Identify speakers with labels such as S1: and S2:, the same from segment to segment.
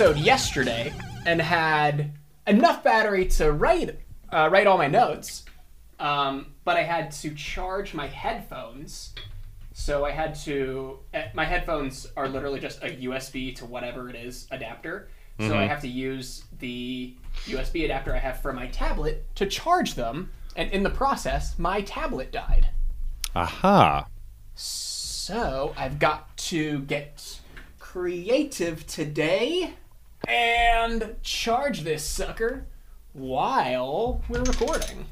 S1: episode yesterday and had enough battery to write uh, write all my notes, um, but I had to charge my headphones. So I had to. eh, My headphones are literally just a USB to whatever it is adapter. So I have to use the USB adapter I have for my tablet to charge them, and in the process, my tablet died.
S2: Aha.
S1: So I've got to get creative today and charge this sucker while we're recording.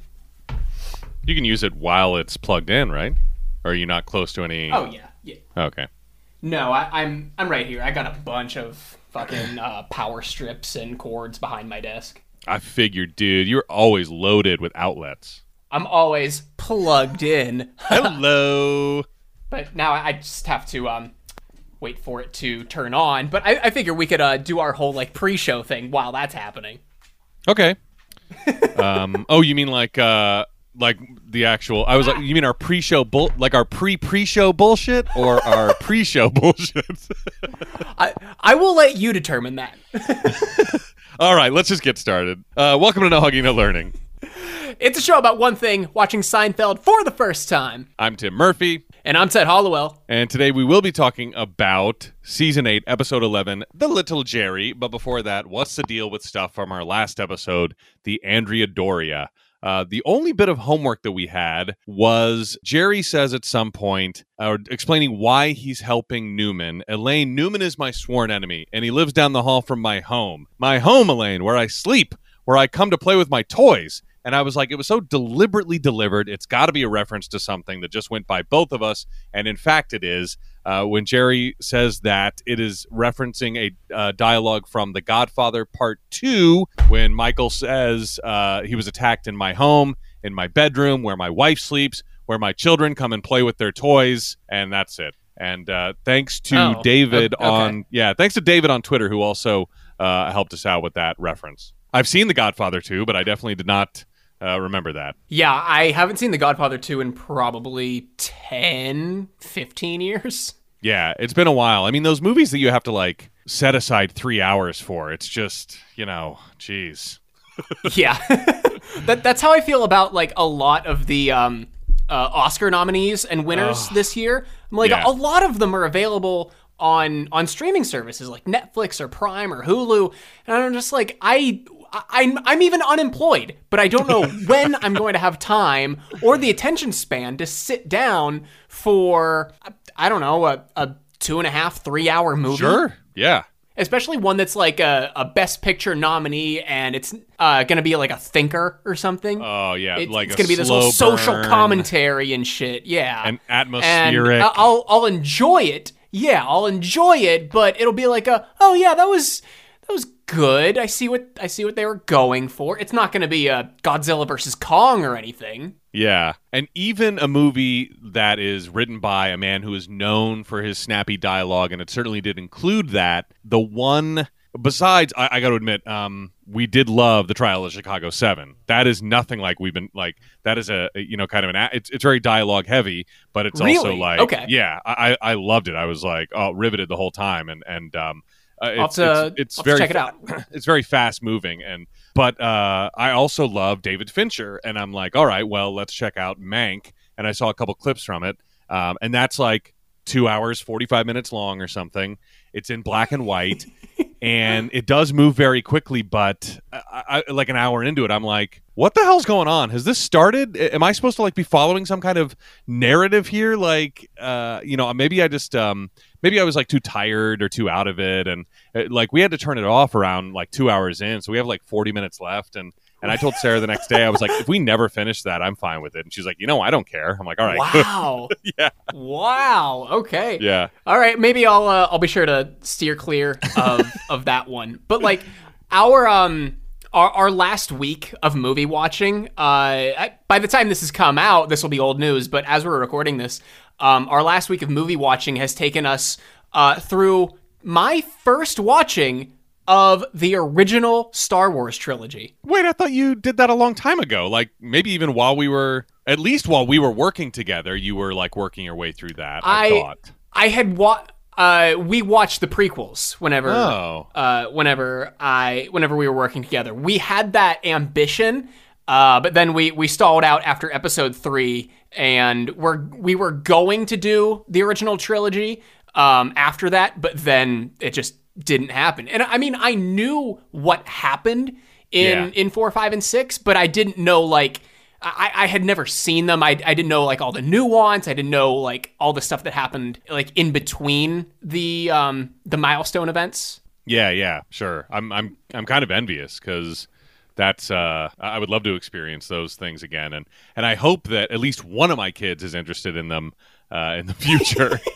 S2: You can use it while it's plugged in, right? Or are you not close to any?
S1: Oh yeah, yeah.
S2: Okay.
S1: No, I, I'm I'm right here. I got a bunch of fucking uh, power strips and cords behind my desk.
S2: I figured, dude, you're always loaded with outlets.
S1: I'm always plugged in,
S2: Hello.
S1: but now I just have to um wait for it to turn on. But I, I figure we could uh, do our whole like pre-show thing while that's happening.
S2: okay. um. Oh, you mean like uh like the actual? I was like, you mean our pre-show bull, like our pre-pre-show bullshit, or our pre-show bullshit?
S1: I I will let you determine that.
S2: All right, let's just get started. Uh, welcome to No Hugging, No Learning.
S1: It's a show about one thing: watching Seinfeld for the first time.
S2: I'm Tim Murphy.
S1: And I'm Ted Hollowell.
S2: And today we will be talking about season 8, episode 11, The Little Jerry. But before that, what's the deal with stuff from our last episode, the Andrea Doria? Uh, the only bit of homework that we had was Jerry says at some point, uh, explaining why he's helping Newman. Elaine, Newman is my sworn enemy, and he lives down the hall from my home. My home, Elaine, where I sleep, where I come to play with my toys. And I was like, it was so deliberately delivered. It's got to be a reference to something that just went by both of us. And in fact, it is. Uh, when Jerry says that, it is referencing a uh, dialogue from The Godfather Part 2, when Michael says uh, he was attacked in my home, in my bedroom, where my wife sleeps, where my children come and play with their toys. And that's it. And uh, thanks to
S1: Oh,
S2: David
S1: okay.
S2: on, yeah, thanks to David on Twitter, who also uh, helped us out with that reference. I've seen The Godfather 2, but I definitely did not uh, remember that.
S1: Yeah, I haven't seen The Godfather 2 in probably 10, 15 years.
S2: Yeah, it's been a while. I mean, those movies that you have to like set aside three hours for, it's just, you know, geez.
S1: yeah. that, that's how I feel about like a lot of the um, uh, Oscar nominees and winners this year. I'm like,
S2: Yeah.
S1: a lot of them are available on on streaming services like Netflix or Prime or Hulu, and I'm just like, I. I'm I'm even unemployed, but I don't know when I'm going to have time or the attention span to sit down for I don't know a, a two and a half three hour movie
S2: Sure. Yeah.
S1: especially one that's like a, a best picture nominee and it's uh, gonna be like a thinker or something
S2: Oh, yeah.
S1: it's,
S2: like
S1: it's
S2: a
S1: gonna be this whole social
S2: burn
S1: commentary and shit yeah
S2: and
S1: and
S2: atmospheric.
S1: I- I'll, I'll enjoy it yeah i'll enjoy it but it'll be like a oh yeah that was that was good i see what i see what they were going for it's not gonna be a godzilla versus kong or anything
S2: Yeah. And even a movie that is written by a man who is known for his snappy dialogue, and it certainly did include that. The one, besides, I, I got to admit, um, we did love the trial of Chicago 7. That is nothing like we've been, like, that is a, you know, kind of an, it's, it's very dialogue heavy, but it's also like,
S1: Okay.
S2: yeah, I, I I loved it. I was like, oh, riveted the whole time. And, and, um, uh, it's,
S1: to-
S2: it's, it's
S1: I'll have to
S2: very
S1: check it out.
S2: it's very fast moving and but uh, I also love David Fincher, and I'm like, all right, well, let's check out Mank, and I saw a couple clips from it, um, and that's like two hours, forty five minutes long or something. It's in black and white, and it does move very quickly. But I, I, like an hour into it, I'm like, what the hell's going on? Has this started? Am I supposed to like be following some kind of narrative here? Like, uh, you know, maybe I just um, maybe I was like too tired or too out of it, and uh, like we had to turn it off around like two hours in, so we have like forty minutes left, and and I told Sarah the next day, I was like, if we never finish that, I'm fine with it, and she's like, you know, I don't care. I'm like, all right,
S1: wow
S2: yeah,
S1: wow okay
S2: yeah,
S1: All right, maybe I'll uh, I'll be sure to steer clear of of that one. But like our um our, our last week of movie watching, uh, I, by the time this has come out, this will be old news. But as we're recording this, um, our last week of movie watching has taken us uh, through my first watching of the original Star Wars trilogy.
S2: Wait, I thought you did that a long time ago. Like maybe even while we were at least while we were working together, you were like working your way through that. I,
S1: I-
S2: thought.
S1: I had wa- uh, we watched the prequels whenever
S2: Oh.
S1: uh, whenever I whenever we were working together. We had that ambition, uh, but then we we stalled out after episode three, and we're we were going to do the original trilogy um, after that, but then it just didn't happen. And I mean, I knew what happened in
S2: Yeah.
S1: in four, five, and six, but I didn't know like. I, I had never seen them. I, I didn't know like all the nuance. I didn't know like all the stuff that happened like in between the um the milestone events.
S2: Yeah, yeah, sure. I'm I'm I'm kind of envious because that's uh I would love to experience those things again, and and I hope that at least one of my kids is interested in them uh, in the future.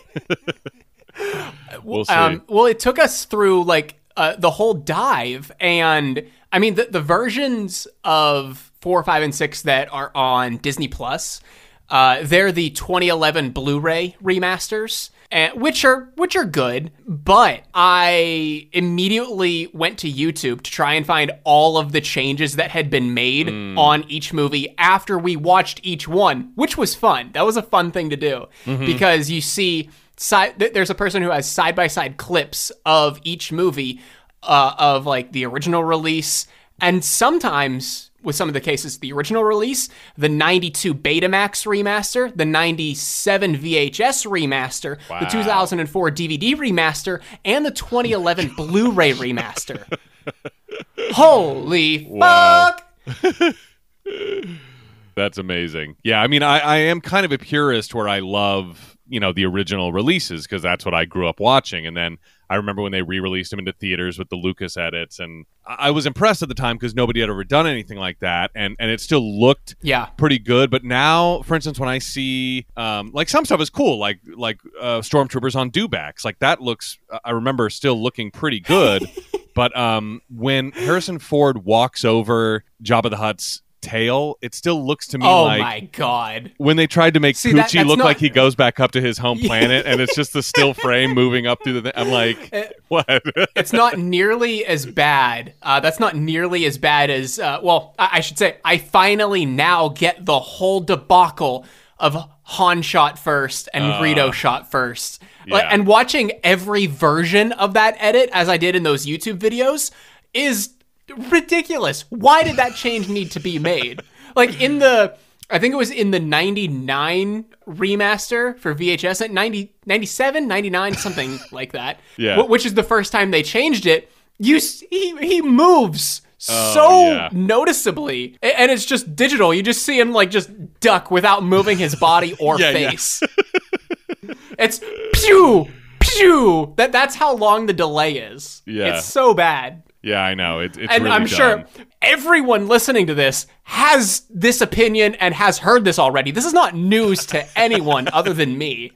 S2: we'll see.
S1: Um, well, it took us through like uh, the whole dive, and I mean the the versions of four, five, and six that are on Disney Plus. Uh, they're the 2011 Blu-ray remasters, and, which are which are good. But I immediately went to YouTube to try and find all of the changes that had been made on each movie after we watched each one, which was fun. That was a fun thing to do because you see side. There's a person who has side by side clips of each movie uh, of like the original release, and sometimes with some of the cases, the original release, the 92 Betamax remaster, the 97 VHS remaster, the 2004 DVD remaster, and the 2011 Blu-ray remaster. Holy
S2: Wow.
S1: fuck!
S2: That's amazing. Yeah, I mean, I, I am kind of a purist where I love, you know, the original releases because that's what I grew up watching. And then I remember when they re released them into theaters with the Lucas edits. And I was impressed at the time because nobody had ever done anything like that. And, and it still looked
S1: Yeah.
S2: pretty good. But now, for instance, when I see um, like some stuff is cool, like like uh, stormtroopers on dewbacks, like that looks. I remember still looking pretty good. but um, when Harrison Ford walks over Jabba the Hutt's tail, it still looks to me
S1: Oh
S2: like
S1: my god.
S2: when they tried to make
S1: See, that-
S2: Poochie
S1: that's
S2: look
S1: not-
S2: like he goes back up to his home planet, and it's just the still frame moving up through the. Thing. I'm like,
S1: Uh,
S2: what?
S1: it's not nearly as bad. Uh, that's not nearly as bad as. Uh, well, I, I should say, I finally now get the whole debacle of Han shot first and Greedo shot first. Like,
S2: yeah.
S1: and watching every version of that edit, as I did in those YouTube videos, is ridiculous. Why did that change need to be made? Like in the. I think it was in the 99 remaster for VHS at 90, 97, 99, something like that.
S2: Yeah.
S1: Wh- Which is the first time they changed it. You s- he, he moves oh, so
S2: Oh, yeah.
S1: noticeably. And it's just digital. You just see him like just duck without moving his body or
S2: Yeah, yeah.
S1: face. it's pew pew. That that's how long the delay is.
S2: Yeah.
S1: It's so bad.
S2: Yeah, I know. It, it's
S1: And
S2: really
S1: I'm sure everyone listening to this has this opinion and has heard this already. This is not news to anyone other than me.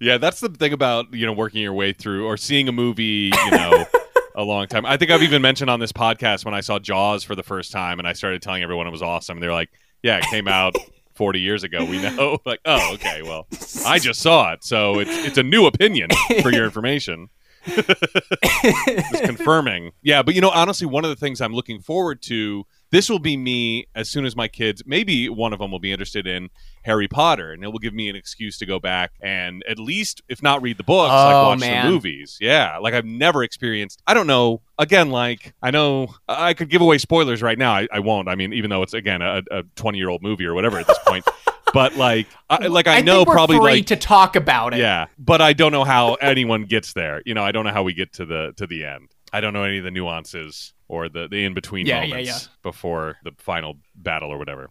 S2: Yeah, that's the thing about you know working your way through or seeing a movie, you know. A long time. I think I've even mentioned on this podcast when I saw Jaws for the first time and I started telling everyone it was awesome. They're like, "Yeah, it came out 40 years ago. We know." Like, "Oh, okay. Well, I just saw it, so it's it's a new opinion for your information." Confirming. Yeah, but you know, honestly, one of the things I'm looking forward to. This will be me as soon as my kids, maybe one of them will be interested in Harry Potter, and it will give me an excuse to go back and at least, if not read the books, like
S1: Oh,
S2: watch
S1: man.
S2: the movies. Yeah, like I've never experienced. I don't know. Again, like I know I could give away spoilers right now. I, I won't. I mean, even though it's again a 20 year old movie or whatever at this point. But like, I, like I, know
S1: think we're
S2: probably like
S1: to talk about it.
S2: yeah, but I don't know how anyone gets there. You know, I don't know how we get to the to the end. I don't know any of the nuances or the the in between
S1: Yeah, yeah,
S2: moments
S1: yeah.
S2: before the final battle or whatever.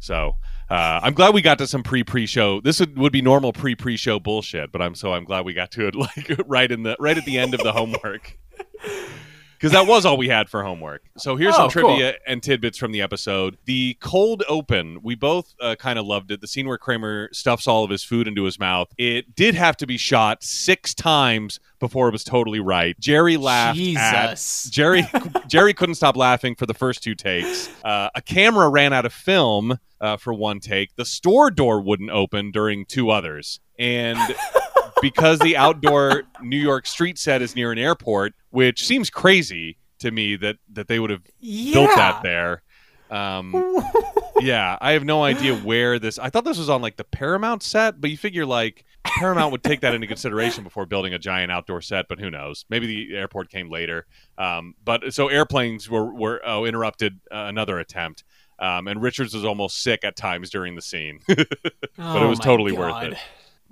S2: So uh, I'm glad we got to some pre pre show. This would, would be normal pre pre show bullshit, but I'm so I'm glad we got to it like right in the right at the end of the homework. Because that was all we had for homework. So here's
S1: Oh,
S2: some trivia and tidbits from the episode. The cold open, we both uh, kind of loved it. The scene where Kramer stuffs all of his food into his mouth. It did have to be shot six times before it was totally right. Jerry laughed at Jerry Jerry couldn't stop laughing for the first two takes. Uh, a camera ran out of film uh, for one take. The store door wouldn't open during two others, and because the outdoor New York street set is near an airport, which seems crazy to me that that they would have
S1: Yeah.
S2: built that there. Um, yeah, I have no idea where this. I thought this was on like the Paramount set, but you figure like Paramount would take that into consideration before building a giant outdoor set. But who knows? Maybe the airport came later. Um, but so airplanes were were oh, interrupted uh, another attempt. Um, and Richards was almost sick at times during the scene, but
S1: Oh
S2: it was totally worth it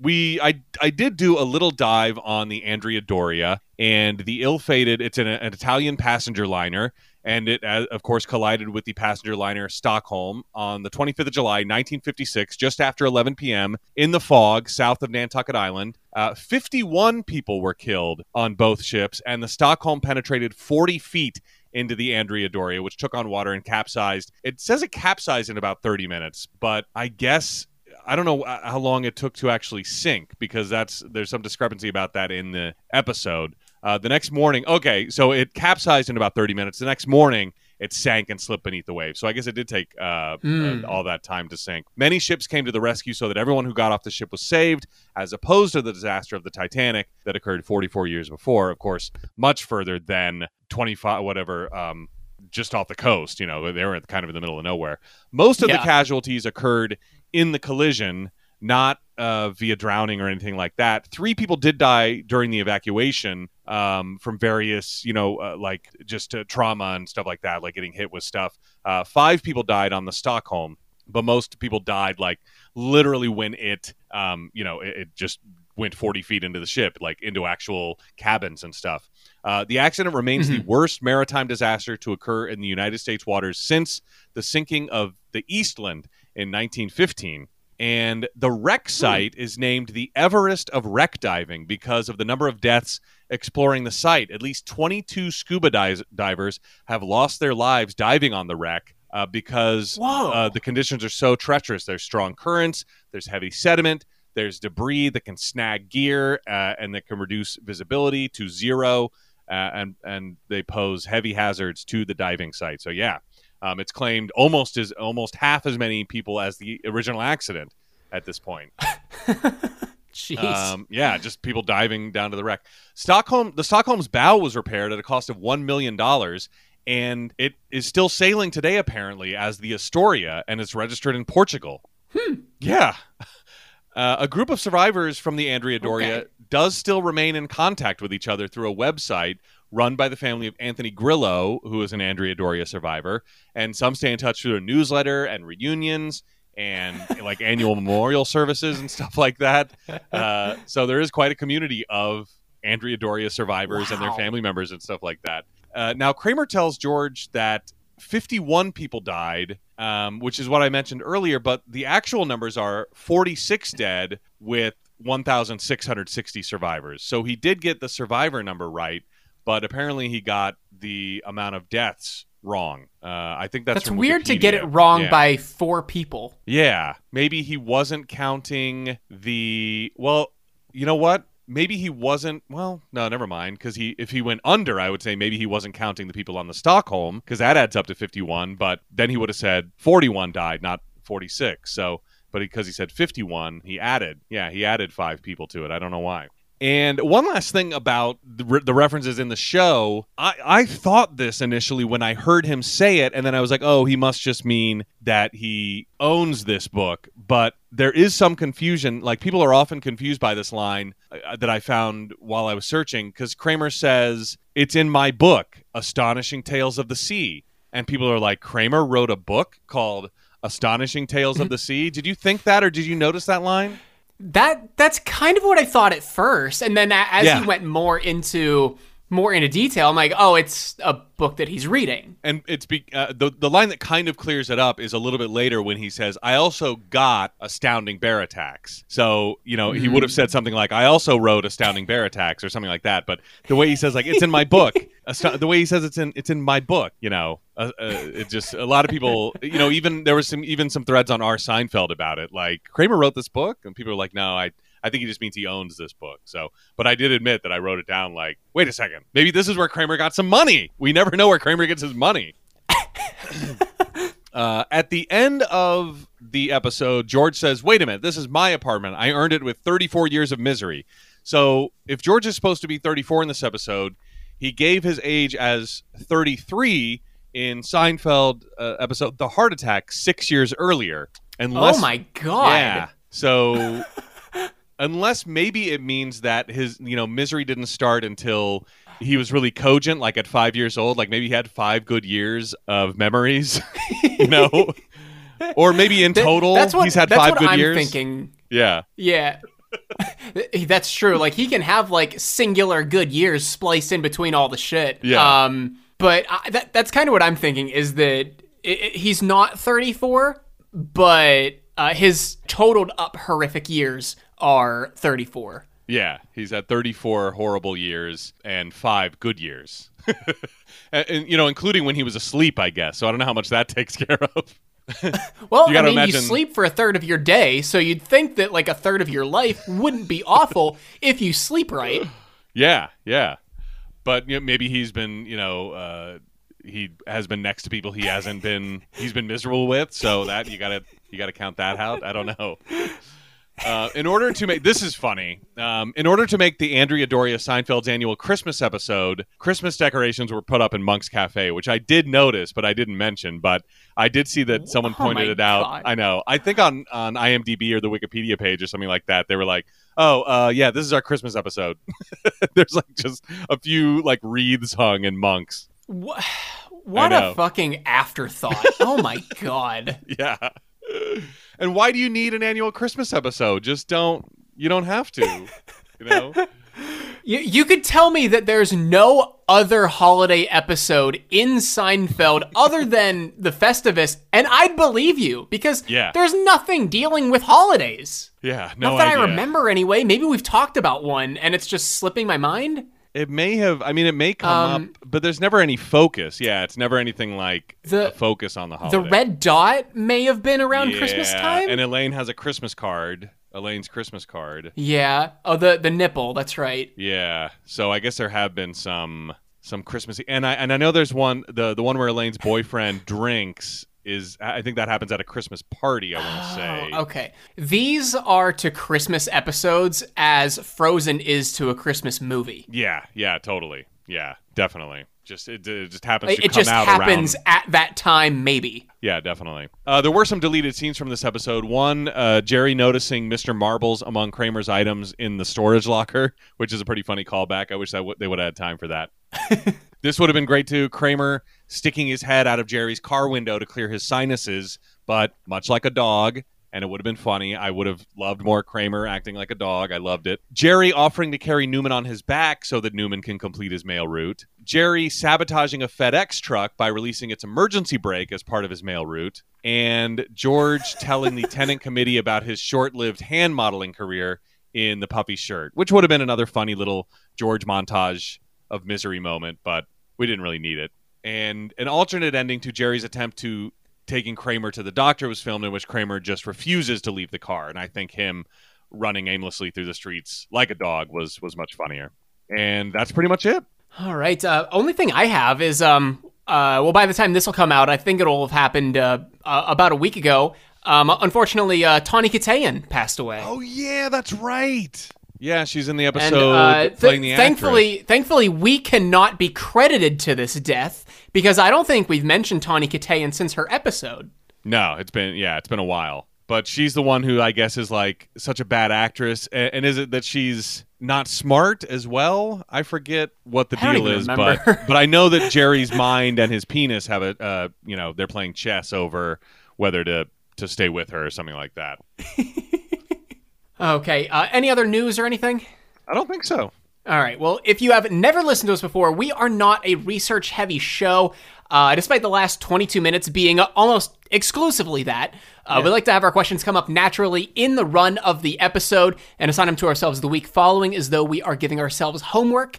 S2: we I I did do a little dive on the Andrea Doria and the ill-fated. It's an, an Italian passenger liner, and it uh, of course collided with the passenger liner Stockholm on the 25th of July, 1956, just after 11 p.m. in the fog south of Nantucket Island. Uh, 51 people were killed on both ships, and the Stockholm penetrated 40 feet into the Andrea Doria, which took on water and capsized. It says it capsized in about 30 minutes, but I guess I don't know uh, how long it took to actually sink because that's there's some discrepancy about that in the episode. Uh, the next morning, okay, so it capsized in about 30 minutes. The next morning, it sank and slipped beneath the waves. So I guess it did take uh,
S1: Mm.
S2: uh, all that time to sink. Many ships came to the rescue so that everyone who got off the ship was saved, as opposed to the disaster of the Titanic that occurred 44 years before. Of course, much further than 25, whatever. Um, just off the coast, you know, they were kind of in the middle of nowhere. Most of
S1: Yeah.
S2: the casualties occurred in the collision, not uh, via drowning or anything like that. Three people did die during the evacuation um, from various, you know, uh, like just uh, trauma and stuff like that, like getting hit with stuff. Uh, five people died on the Stockholm, but most people died like literally when it, um, you know, it, it just went 40 feet into the ship, like into actual cabins and stuff. Uh, the accident remains the worst maritime disaster to occur in the United States waters since the sinking of the Eastland in 1915. And the wreck site is named the Everest of wreck diving because of the number of deaths exploring the site. At least 22 scuba di- divers have lost their lives diving on the wreck uh, because uh, the conditions are so treacherous. There's strong currents, there's heavy sediment, there's debris that can snag gear uh, and that can reduce visibility to zero, uh, and and they pose heavy hazards to the diving site. So yeah, um, it's claimed almost as almost half as many people as the original accident at this point.
S1: Jeez.
S2: Um, yeah, just people diving down to the wreck. Stockholm, the Stockholm's bow was repaired at a cost of one million dollars, and it is still sailing today apparently as the Astoria, and it's registered in Portugal. Yeah. Uh, a group of survivors from the Andrea Doria
S1: Okay.
S2: does still remain in contact with each other through a website run by the family of Anthony Grillo, who is an Andrea Doria survivor. And some stay in touch through a newsletter and reunions and like annual memorial services and stuff like that. Uh, so there is quite a community of Andrea Doria survivors and their family members and stuff like that. Uh, now, Kramer tells George that 51 people died, um, which is what I mentioned earlier, but the actual numbers are 46 dead with 1,660 survivors. So he did get the survivor number right, but apparently he got the amount of deaths wrong. Uh, I think that's
S1: That's weird to get it wrong
S2: Yeah.
S1: by four people.
S2: Yeah, maybe he wasn't counting the. Well, you know what? Maybe he wasn't. Well, no, never mind. Because he, if he went under, I would say maybe he wasn't counting the people on the Stockholm, because that adds up to fifty-one. But then he would have said forty-one died, not forty-six. So, but because he said fifty-one, he added. Yeah, he added five people to it. I don't know why. And one last thing about the, re- the references in the show, I, I thought this initially when I heard him say it, and then I was like, oh, he must just mean that he owns this book. But there is some confusion. Like, people are often confused by this line uh, that I found while I was searching, because Kramer says, it's in my book, Astonishing Tales of the Sea. And people are like, Kramer wrote a book called Astonishing Tales of the Sea. Did you think that, or did you notice that line?
S1: That that's kind of what I thought at first, and then as
S2: Yeah.
S1: he went more into more into detail, I'm like, oh, it's a book that he's reading.
S2: and it's be, uh, the the line that kind of clears it up is a little bit later when he says, "I also got Astounding Bear Attacks." So you know he would have said something like, "I also wrote Astounding Bear Attacks" or something like that. But the way he says like it's in my book, the way he says it's in it's in my book, you know, uh, uh, it just a lot of people, you know, even there was some even some threads on our Seinfeld about it. Like Kramer wrote this book, and people are like, "No, I." I think he just means he owns this book. So, but I did admit that I wrote it down. Like, wait a second, maybe this is where Kramer got some money. We never know where Kramer gets his money. Uh, at the end of the episode, George says, Wait a minute, this is my apartment. I earned it with 34 years of misery. So if George is supposed to be 34 in this episode, he gave his age as 33 in Seinfeld uh, episode The Heart Attack six years earlier. Unless,
S1: oh my god!
S2: Yeah. So unless maybe it means that his you know misery didn't start until he was really cogent, like at five years old. Like maybe he had five good years of memories. you know. Or maybe in total,
S1: that's what,
S2: he's had
S1: that's
S2: five
S1: what
S2: good
S1: I'm
S2: years.
S1: thinking.
S2: Yeah.
S1: Yeah. That's true. Like he can have like singular good years spliced in between all the shit.
S2: Yeah.
S1: Um, but I, that that's kind of what I'm thinking is that it, it, he's not 34, but uh, his totaled up horrific years are 34.
S2: Yeah, he's had 34 horrible years and five good years. and, and, you know, including when he was asleep, I guess. So I don't know how much that takes care of.
S1: Well,
S2: You
S1: I mean, you
S2: imagine-
S1: sleep for a third of your day, so you'd think that like a third of your life wouldn't be awful if you sleep right.
S2: Yeah, yeah. But you know, maybe he's been, you know, uh, he has been next to people he hasn't been, he's been miserable with. So that you gotta, you gotta count that out. I don't know. Uh, in order to make this is funny. Um, in order to make the Andrea Doria Seinfeld's annual Christmas episode, Christmas decorations were put up in Monk's Cafe, which I did notice, but I didn't mention. But I did see that someone
S1: Oh
S2: pointed it out.
S1: God.
S2: I know. I think on on IMDb or the Wikipedia page or something like that, they were like, "Oh, uh, yeah, this is our Christmas episode." There's like just a few like wreaths hung in monks.
S1: What, what a fucking afterthought. oh my god.
S2: Yeah. And why do you need an annual Christmas episode? Just don't. You don't have to. You know.
S1: You, you could tell me that there's no other holiday episode in Seinfeld other than the Festivus, and I'd believe you because
S2: Yeah.
S1: there's nothing dealing with holidays.
S2: Yeah. No
S1: Not that
S2: idea.
S1: I remember anyway. Maybe we've talked about one and it's just slipping my mind.
S2: It may have. I mean, it may come
S1: Um,
S2: up, but there's never any focus. Yeah, it's never anything like
S1: The-
S2: a focus on the holiday.
S1: The red dot may have been around
S2: Yeah,
S1: Christmas time.
S2: And Elaine has a Christmas card. Elaine's Christmas card.
S1: yeah. Oh, the the nipple. That's right.
S2: Yeah. So I guess there have been some some Christmassy, and I and I know there's one the the one where Elaine's boyfriend drinks is I think that happens at a Christmas party. I want to say.
S1: Oh, okay. These are to Christmas episodes as Frozen is to a Christmas movie.
S2: Yeah. Yeah. Totally. Yeah. Definitely. Just it, it just happens
S1: Like,
S2: to
S1: it
S2: come
S1: just
S2: out
S1: happens
S2: around.
S1: at that time, maybe.
S2: Yeah, definitely. Uh, there were some deleted scenes from this episode. One, uh, Jerry noticing Mr. Marbles among Kramer's items in the storage locker, which is a pretty funny callback. I wish that w- they would have had time for that. this would have been great too. Kramer sticking his head out of Jerry's car window to clear his sinuses, but much like a dog, and it would have been funny. I would have loved more Kramer acting like a dog. I loved it. Jerry offering to carry Newman on his back so that Newman can complete his mail route. Jerry sabotaging a FedEx truck by releasing its emergency brake as part of his mail route. And George telling the tenant committee about his short lived hand modeling career in the puffy shirt, which would have been another funny little George montage of misery moment, but we didn't really need it. And an alternate ending to Jerry's attempt to taking Kramer to the doctor was filmed in which Kramer just refuses to leave the car. And I think him running aimlessly through the streets like a dog was was much funnier. And that's pretty much it.
S1: All right. Uh, only thing I have is, um, uh, well, by the time this will come out, I think it'll have happened uh, uh, about a week ago. Um, unfortunately, uh, Tawny Kitaen passed away.
S2: Oh yeah, that's right. Yeah, she's in the
S1: and
S2: episode
S1: uh, th-
S2: playing the actress.
S1: thankfully, thankfully, we cannot be credited to this death because I don't think we've mentioned Tawny Kitaen since her episode.
S2: No, it's been yeah, it's been a while. But she's the one who I guess is like such a bad actress. And, and is it that she's not smart as well? I forget what the
S1: I
S2: deal is,
S1: remember.
S2: but but I know that Jerry's mind and his penis have a uh, you know they're playing chess over whether to to stay with her or something like that.
S1: Okay. Uh, any other news or anything?
S2: I don't think so.
S1: All right. Well, if you have never listened to us before, we are not a research heavy show, uh, despite the last 22 minutes being almost exclusively that. Uh, We like to have our questions come up naturally in the run of the episode and assign them to ourselves the week following as though we are giving ourselves homework.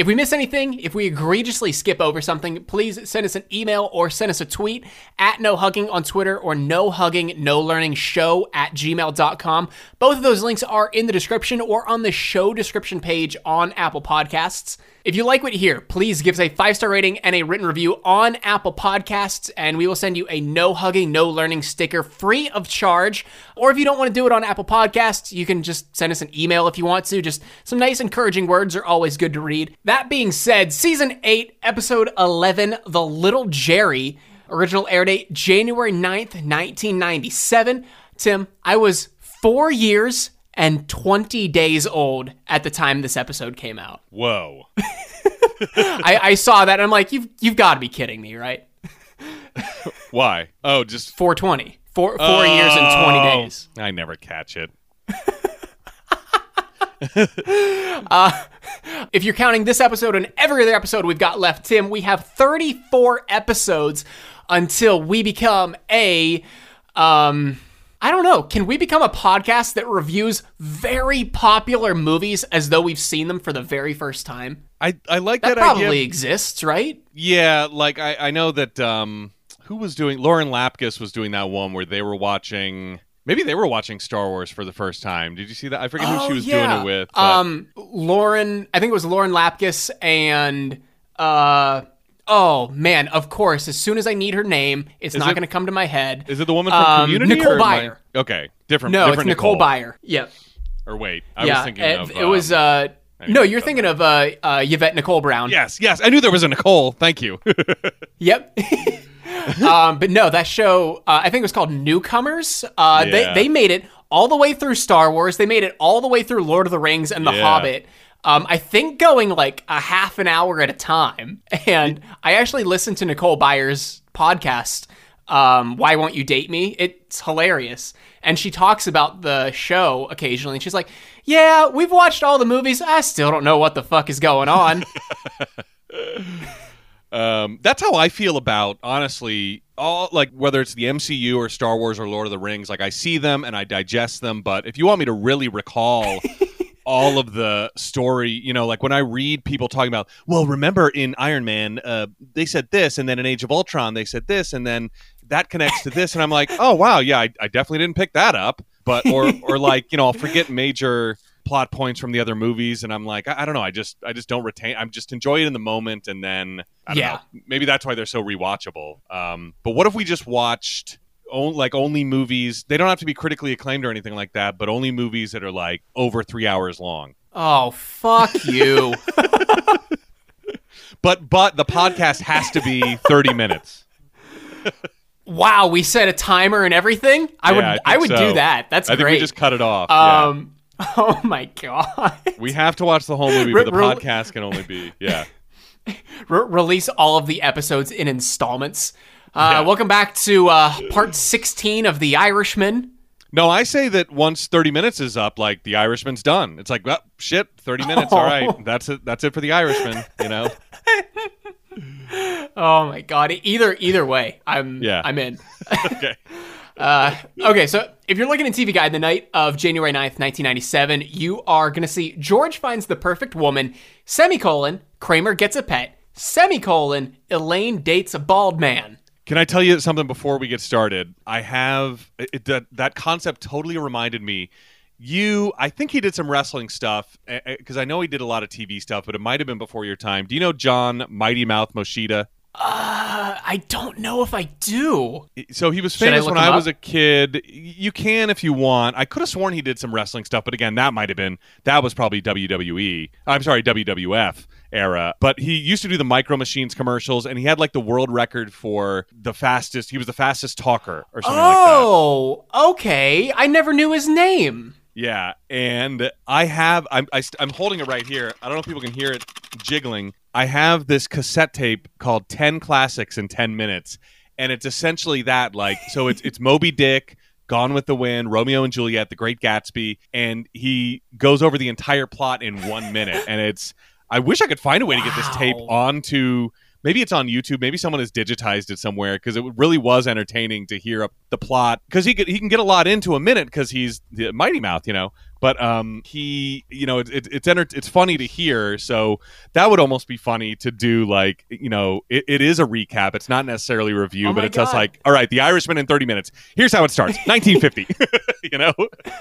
S1: If we miss anything, if we egregiously skip over something, please send us an email or send us a tweet at no hugging on Twitter or no hugging no learning show at gmail.com. Both of those links are in the description or on the show description page on Apple Podcasts. If you like what you hear, please give us a five star rating and a written review on Apple Podcasts, and we will send you a no hugging, no learning sticker free of charge. Or if you don't want to do it on Apple Podcasts, you can just send us an email if you want to. Just some nice, encouraging words are always good to read. That being said, season 8, episode 11, The Little Jerry, original air date January 9th, 1997. Tim, I was four years and 20 days old at the time this episode came out.
S2: Whoa.
S1: I, I saw that and I'm like, you've, you've got to be kidding me, right?
S2: Why? Oh, just
S1: 420. Four, four years and 20
S2: Oh,
S1: days.
S2: I never catch it.
S1: If you're counting this episode and every other episode we've got left, Tim, we have 34 episodes until we become a um I don't know. Can we become a podcast that reviews very popular movies as though we've seen them for the very first time?
S2: I, I like
S1: That,
S2: that,
S1: probably
S2: idea.
S1: exists, right?
S2: Yeah, like I, I know that um who was doing Lauren Lapkus was doing that one where they were watching maybe they were watching Star Wars for the first time. Did you see that? I forget who she was doing it with. but-
S1: Um, Lauren, I think it was Lauren Lapkus and uh, oh man, of course. As soon as I need her name, it's not
S2: it-
S1: going to come to my head.
S2: is it the woman from
S1: um,
S2: Community?
S1: Nicole
S2: or am I-
S1: Byer.
S2: Okay, different.
S1: No, it's
S2: different
S1: Nicole, Byer. Yep.
S2: Or wait, I
S1: yeah,
S2: was thinking
S1: it,
S2: of.
S1: it was.
S2: um,
S1: uh No, you're thinking of uh, uh, Yvette Nicole Brown.
S2: Yes, yes, I knew there was a Nicole. Thank you.
S1: Yep. um, but no, that show, uh, I think it was called Newcomers. Uh,
S2: Yeah.
S1: they, they made it all the way through Star Wars. They made it all the way through Lord of the Rings and The
S2: Yeah.
S1: Hobbit. Um, I think going like a half an hour at a time. And I actually listened to Nicole Byers' podcast, um, Why Won't You Date Me? It's hilarious. And she talks about the show occasionally. And she's like, Yeah, we've watched all the movies. I still don't know what the fuck is going on.
S2: Um, that's how I feel about honestly all like whether it's the MCU or Star Wars or Lord of the Rings. Like I see them and I digest them, but if you want me to really recall all of the story, you know, like when I read people talking about, well, remember in Iron Man, uh, they said this, and then in Age of Ultron they said this, and then that connects to this, and I'm like, oh wow, yeah, I, I definitely didn't pick that up, but or or like you know, I'll forget major plot points from the other movies and i'm like I, I don't know i just i just don't retain i'm just enjoy it in the moment and then I don't
S1: Yeah.
S2: know, maybe that's why they're so rewatchable. Um, but what if we just watched on, like only movies? They don't have to be critically acclaimed or anything like that, but only movies that are like over three hours long.
S1: oh, fuck you.
S2: But but the podcast has to be thirty minutes.
S1: Wow, we set a timer and everything. I
S2: Yeah,
S1: would,
S2: I
S1: I, would
S2: so.
S1: do that. That's
S2: I think
S1: great.
S2: we just cut it off. yeah.
S1: oh my god,
S2: We have to watch the whole movie, but the
S1: Re-
S2: podcast can only be yeah.
S1: Re- release all of the episodes in installments. Uh,
S2: Yeah.
S1: Welcome back to uh, part sixteen of The Irishman.
S2: No, I say that once thirty minutes is up, like the Irishman's done. It's like, well, shit, thirty minutes. All right, that's it. That's it for the Irishman. You know.
S1: Oh my god! Either either way, I'm
S2: Yeah.
S1: I'm in.
S2: Okay.
S1: Uh, okay, so if you're looking at TV Guide the night of January 9th, 1997, you are going to see George finds the perfect woman, semicolon, Kramer gets a pet, semicolon, Elaine dates a bald man.
S2: Can I tell you something before we get started? I have it, that that concept totally reminded me. You, I think he did some wrestling stuff because I know he did a lot of TV stuff, but it might have been before your time. Do you know John Mighty Mouth Moschitta?
S1: Uh, I don't know if I do.
S2: So he was famous
S1: look
S2: when I
S1: up?
S2: was a kid. You can if you want. I could have sworn he did some wrestling stuff, but again, that might have been that was probably WWE. I'm sorry, WWF era. But he used to do the Micro Machines commercials, and he had like the world record for the fastest. He was the fastest talker or something like that.
S1: Oh, okay. I never knew his name.
S2: Yeah, and I have I'm I, st- I'm holding it right here. I don't know if people can hear it jiggling. I have this cassette tape called 10 Classics in 10 Minutes, and it's essentially that like so it's it's Moby Dick, Gone with the Wind, Romeo and Juliet, The Great Gatsby, and he goes over the entire plot in 1 minute and it's I wish I could find a way to get this tape onto maybe it's on YouTube, maybe someone has digitized it somewhere because it really was entertaining to hear up the plot because he could he can get a lot into a minute because he's the Mighty Mouth, you know. But um, he, you know, it, it, it's enter- it's funny to hear. So that would almost be funny to do. Like, you know, it, it is a recap. It's not necessarily a review,
S1: Oh
S2: but it's just
S1: God.
S2: like, all right, The Irishman in thirty minutes. Here's how it starts, 1950. you know,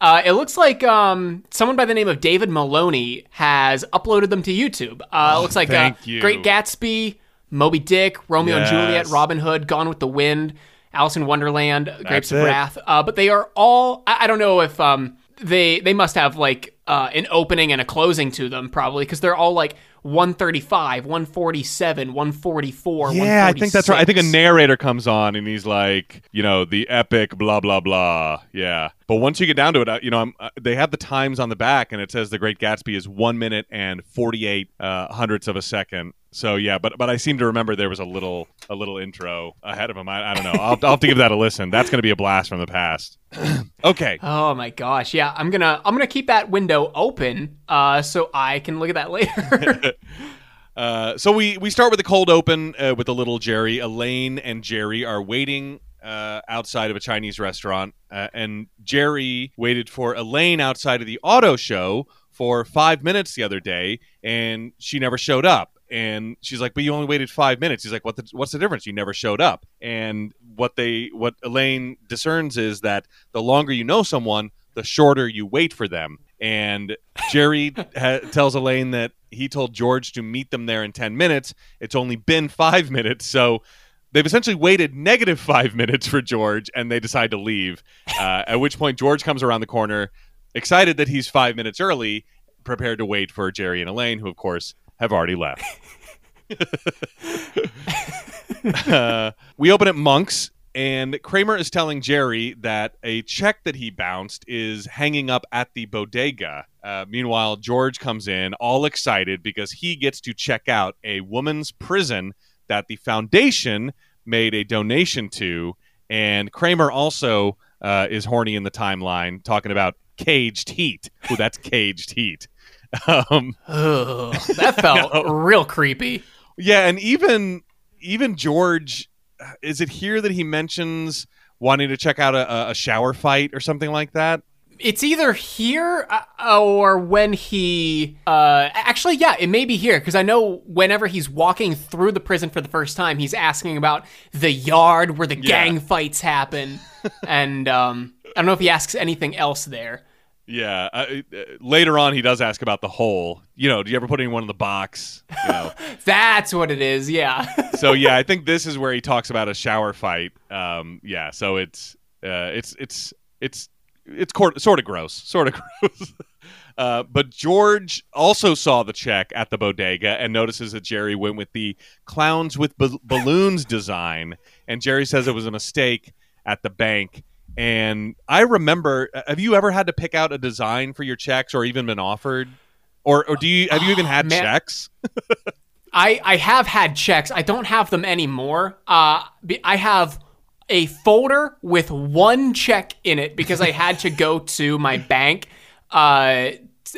S1: Uh, it looks like um, someone by the name of David Maloney has uploaded them to YouTube. Uh, it looks like uh,
S2: Oh, you.
S1: Great Gatsby, Moby Dick, Romeo and Juliet, Robin Hood, Gone with the Wind, Alice in Wonderland, Grapes of
S2: it.
S1: Wrath. Uh, but they are all, I, I don't know if um, they they must have like uh, an opening and a closing to them probably because they're all like 135, 147, 144.
S2: Yeah, I think that's right. I think a narrator comes on and he's like, you know, the epic blah blah blah. Yeah, but once you get down to it, uh, you know, I'm, uh, they have the times on the back and it says The Great Gatsby is one minute and 48 uh, hundredths of a second. So yeah, but but I seem to remember there was a little a little intro ahead of him. I, I don't know. I'll, I'll have to give that a listen. That's going to be a blast from the past. okay.
S1: Oh my gosh, yeah. I'm gonna I'm gonna keep that window open uh, so I can look at that later.
S2: uh, so we we start with the cold open uh, with the little Jerry. Elaine and Jerry are waiting uh, outside of a Chinese restaurant, uh, and Jerry waited for Elaine outside of the auto show for five minutes the other day, and she never showed up and she's like, "But you only waited five minutes." He's like, "What? The, what's the difference? You never showed up." And what they, what Elaine discerns is that the longer you know someone, the shorter you wait for them. And Jerry ha- tells Elaine that he told George to meet them there in ten minutes. It's only been five minutes, so they've essentially waited negative five minutes for George, and they decide to leave. Uh, at which point, George comes around the corner, excited that he's five minutes early, prepared to wait for Jerry and Elaine, who, of course, have already left. uh, we open at Monk's, and Kramer is telling Jerry that a check that he bounced is hanging up at the bodega. Uh, meanwhile, George comes in all excited because he gets to check out a woman's prison that the foundation made a donation to. And Kramer also uh, is horny in the timeline talking about caged heat. Oh, that's caged heat.
S1: Um, Ugh, that felt real creepy.
S2: Yeah, and even even George, is it here that he mentions wanting to check out a, a shower fight or something like that?
S1: It's either here uh, or when he. Uh, actually, yeah, it may be here because I know whenever he's walking through the prison for the first time, he's asking about the yard where the yeah. gang fights happen, and um, I don't know if he asks anything else there.
S2: Yeah. Uh, uh, later on, he does ask about the hole. You know, do you ever put anyone in the box? You know.
S1: That's what it is. Yeah.
S2: so yeah, I think this is where he talks about a shower fight. Um, yeah. So it's uh, it's it's it's it's sort of gross, sort of gross. Uh, but George also saw the check at the bodega and notices that Jerry went with the clowns with b- balloons design, and Jerry says it was a mistake at the bank and I remember, uh, have you ever had to pick out a design for your checks or even been offered? Or, or do you have you even had Man, checks?
S1: I I have had checks. I don't have them anymore. Uh, I have a folder with one check in it because I had to go to my bank uh,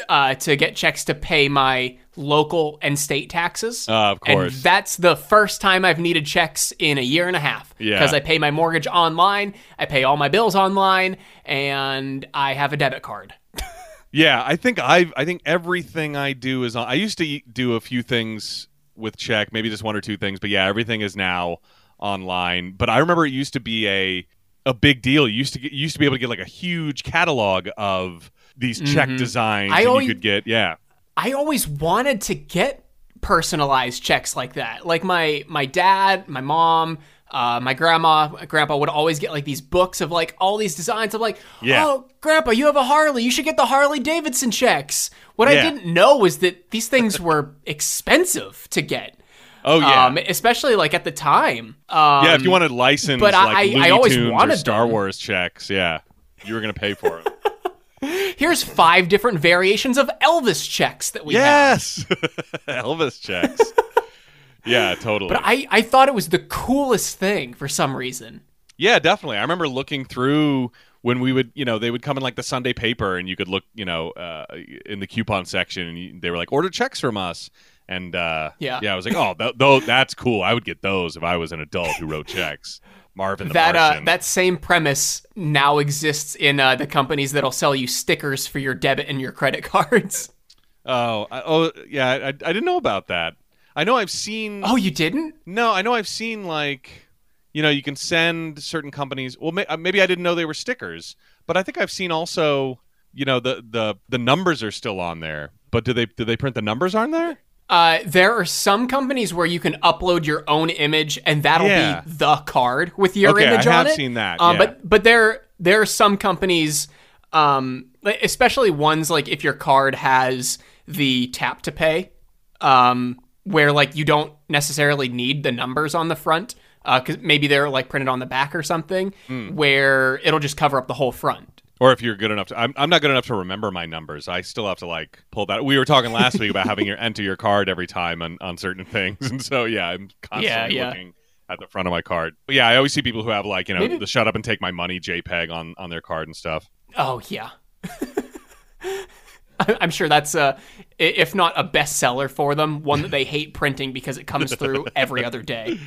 S1: uh, to get checks to pay my local and state taxes.
S2: Uh, of course.
S1: And that's the first time I've needed checks in a year and a half.
S2: Yeah.
S1: Because I pay my mortgage online, I pay all my bills online, and I have a debit card.
S2: yeah, I think I I think everything I do is on. I used to do a few things with check, maybe just one or two things, but yeah, everything is now online. But I remember it used to be a a big deal. You used to get, you used to be able to get like a huge catalog of these check mm-hmm. designs I always, you could get. Yeah,
S1: I always wanted to get personalized checks like that. Like my my dad, my mom, uh, my grandma, grandpa would always get like these books of like all these designs. I'm like, yeah. oh, grandpa, you have a Harley. You should get the Harley Davidson checks. What yeah. I didn't know was that these things were expensive to get.
S2: Oh yeah,
S1: um, especially like at the time.
S2: Um, yeah, if you wanted licensed, but like I, Looney I always wanted Star them. Wars checks. Yeah, you were gonna pay for it.
S1: Here's five different variations of Elvis checks that we
S2: yes! have. Yes, Elvis checks. yeah, totally.
S1: But I, I thought it was the coolest thing for some reason.
S2: Yeah, definitely. I remember looking through when we would, you know, they would come in like the Sunday paper, and you could look, you know, uh, in the coupon section, and you, they were like, "Order checks from us." And uh, yeah, yeah, I was like, "Oh, th- th- that's cool. I would get those if I was an adult who wrote checks." Marvin the
S1: that
S2: Martian.
S1: Uh, that same premise now exists in uh, the companies that'll sell you stickers for your debit and your credit cards.
S2: Oh, I, oh yeah, I, I didn't know about that. I know I've seen.
S1: Oh, you didn't?
S2: No, I know I've seen like, you know, you can send certain companies. Well, may, uh, maybe I didn't know they were stickers, but I think I've seen also, you know, the the the numbers are still on there. But do they do they print the numbers on there?
S1: Uh, there are some companies where you can upload your own image, and that'll yeah. be the card with your
S2: okay,
S1: image
S2: I
S1: on
S2: it. I've seen that.
S1: Uh,
S2: yeah.
S1: But but there there are some companies um, especially ones like if your card has the tap to pay, um, where like you don't necessarily need the numbers on the front, because maybe they're like printed on the back or something, where it'll just cover up the whole front.
S2: Or if you're good enough to, I'm, I'm not good enough to remember my numbers. I still have to like pull that. We were talking last week about having your enter your card every time on, on certain things, and so yeah, I'm constantly
S1: yeah.
S2: looking at the front of my card. But yeah, I always see people who have like you know
S1: Maybe-
S2: the shut up and take my money JPEG on on their card and stuff.
S1: Oh yeah. I'm sure that's uh, a, if not a bestseller for them, one that they hate printing because it comes through every other day.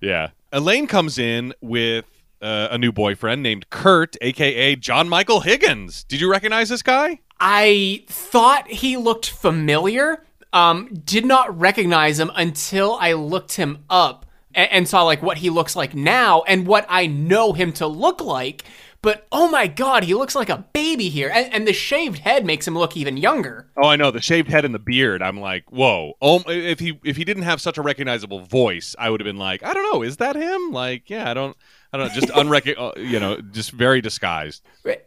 S2: Yeah, Elaine comes in with. Uh, a new boyfriend named Kurt, aka John Michael Higgins. Did you recognize this guy?
S1: I thought he looked familiar. Um, did not recognize him until I looked him up and, and saw like what he looks like now and what I know him to look like. But oh my god, he looks like a baby here, and, and the shaved head makes him look even younger.
S2: Oh, I know the shaved head and the beard. I'm like, whoa. Oh, if he if he didn't have such a recognizable voice, I would have been like, I don't know, is that him? Like, yeah, I don't, I don't know, just unrec, uh, you know, just very disguised.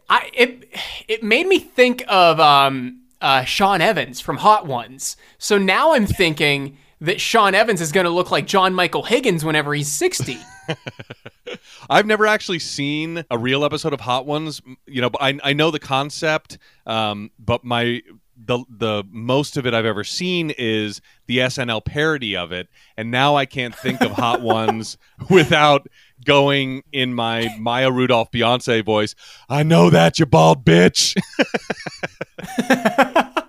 S1: I it it made me think of um uh Sean Evans from Hot Ones. So now I'm thinking that Sean Evans is going to look like John Michael Higgins whenever he's 60.
S2: I've never actually seen a real episode of Hot Ones. You know, but I I know the concept, um, but my the the most of it I've ever seen is the SNL parody of it, and now I can't think of Hot Ones without going in my Maya Rudolph Beyonce voice. I know that you bald bitch.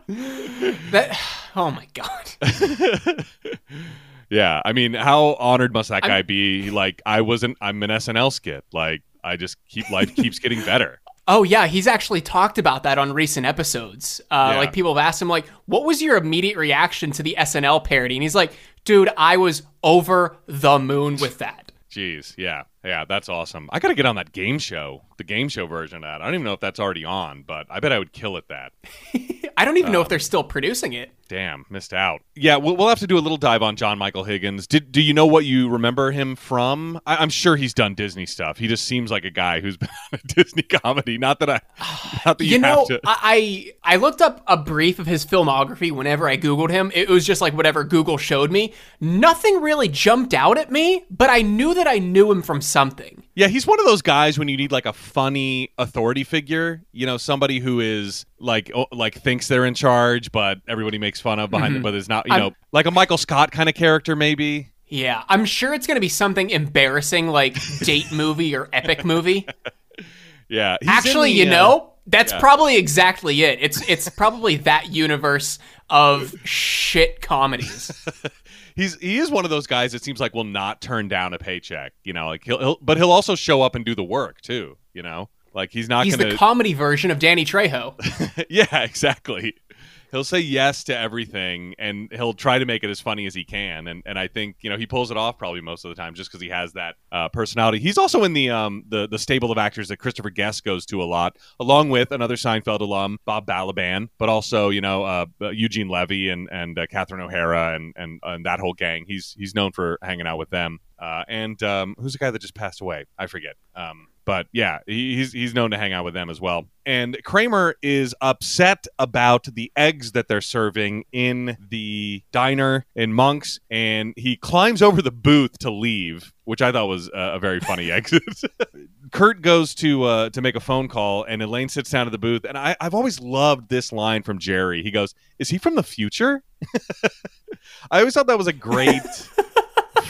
S1: that oh my god.
S2: yeah, I mean, how honored must that guy be? Like, I wasn't. I'm an SNL skit. Like, I just keep life keeps getting better.
S1: Oh yeah, he's actually talked about that on recent episodes. Uh,
S2: Yeah.
S1: Like people have asked him, like, "What was your immediate reaction to the SNL parody?" And he's like, "Dude, I was over the moon with that."
S2: Jeez, yeah, yeah, that's awesome. I got to get on that game show, the game show version of that. I don't even know if that's already on, but I bet I would kill at that.
S1: I don't even know
S2: Um,
S1: if they're still producing it.
S2: Damn, missed out. Yeah, we'll, we'll have to do a little dive on John Michael Higgins. Did do you know what you remember him from? I, I'm sure he's done Disney stuff. He just seems like a guy who's been on a Disney comedy. Not that I, not that you,
S1: You know,
S2: have to.
S1: I I looked up a brief of his filmography whenever I googled him. It was just like whatever Google showed me. Nothing really jumped out at me, but I knew that I knew him from something.
S2: Yeah, he's one of those guys when you need like a funny authority figure, you know, somebody who is like oh, like thinks they're in charge, but everybody makes fun of behind them, but is not, you
S1: I'm-
S2: know, like a Michael Scott kind of character, maybe.
S1: Yeah, I'm sure it's going to be something embarrassing like date movie or epic movie.
S2: Yeah, he's
S1: Actually,
S2: the,
S1: you
S2: uh,
S1: know, that's
S2: yeah.
S1: probably exactly it. It's it's probably that universe of shit comedies.
S2: he's he is one of those guys that seems like will not turn down a paycheck, you know, like he'll, he'll but he'll also show up and do the work too, you know, like he's not
S1: He's
S2: gonna.
S1: the comedy version of Danny Trejo.
S2: yeah, exactly. He'll say yes to everything, and he'll try to make it as funny as he can. And and I think you know he pulls it off probably most of the time, just because he has that uh, personality. He's also in the um the the stable of actors that Christopher Guest goes to a lot, along with another Seinfeld alum, Bob Balaban, but also you know uh, Eugene Levy and and uh, Catherine O'Hara and and and that whole gang. He's he's known for hanging out with them. Uh, and um, who's the guy that just passed away? I forget. Um, but yeah, he's he's known to hang out with them as well. And Kramer is upset about the eggs that they're serving in the diner in Monks, and he climbs over the booth to leave, which I thought was a, very funny exit. Kurt goes to uh, to make a phone call, and Elaine sits down at the booth. And I, I've always loved this line from Jerry. He goes, "Is he from the future?" I always thought that was a great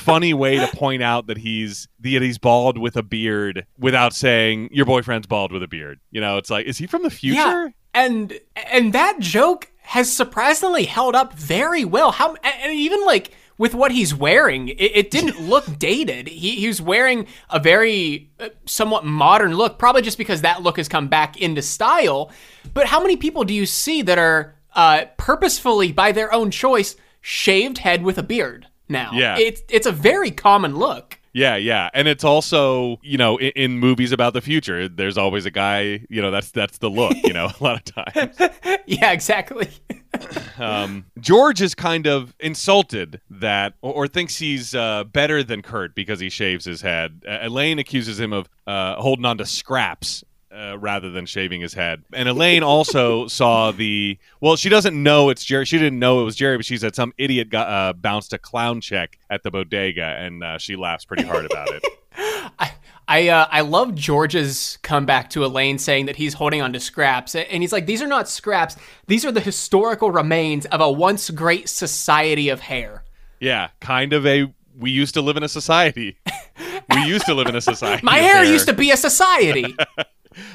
S2: funny way to point out that he's that he's bald with a beard without saying your boyfriend's bald with a beard. You know, it's like, is he from the future?
S1: Yeah, and and that joke has surprisingly held up very well. How and even like with what he's wearing, it, it didn't look dated. He, he was wearing a very uh, somewhat modern look, probably just because that look has come back into style. But how many people do you see that are uh, purposefully, by their own choice, shaved head with a beard? Now,
S2: Yeah.
S1: it's it's a very common look.
S2: Yeah, yeah, and it's also you know in, in movies about the future, there's always a guy. You know, that's that's the look. You know, a lot of times.
S1: Yeah, exactly.
S2: Um, George is kind of insulted that, or, or thinks he's uh, better than Kurt because he shaves his head. Uh, Elaine accuses him of uh, holding on to scraps uh, rather than shaving his head. And Elaine also saw the. Well, she doesn't know it's Jerry. She didn't know it was Jerry, but she said some idiot got, uh, bounced a clown check at the bodega, and uh, she laughs pretty hard about it.
S1: I I, uh, I love George's comeback to Elaine saying that he's holding on to scraps, and he's like, "These are not scraps; these are the historical remains of a once great society of hair."
S2: Yeah, kind of a. We used to live in a society. we used to live in a society.
S1: My
S2: of
S1: hair used to be a society.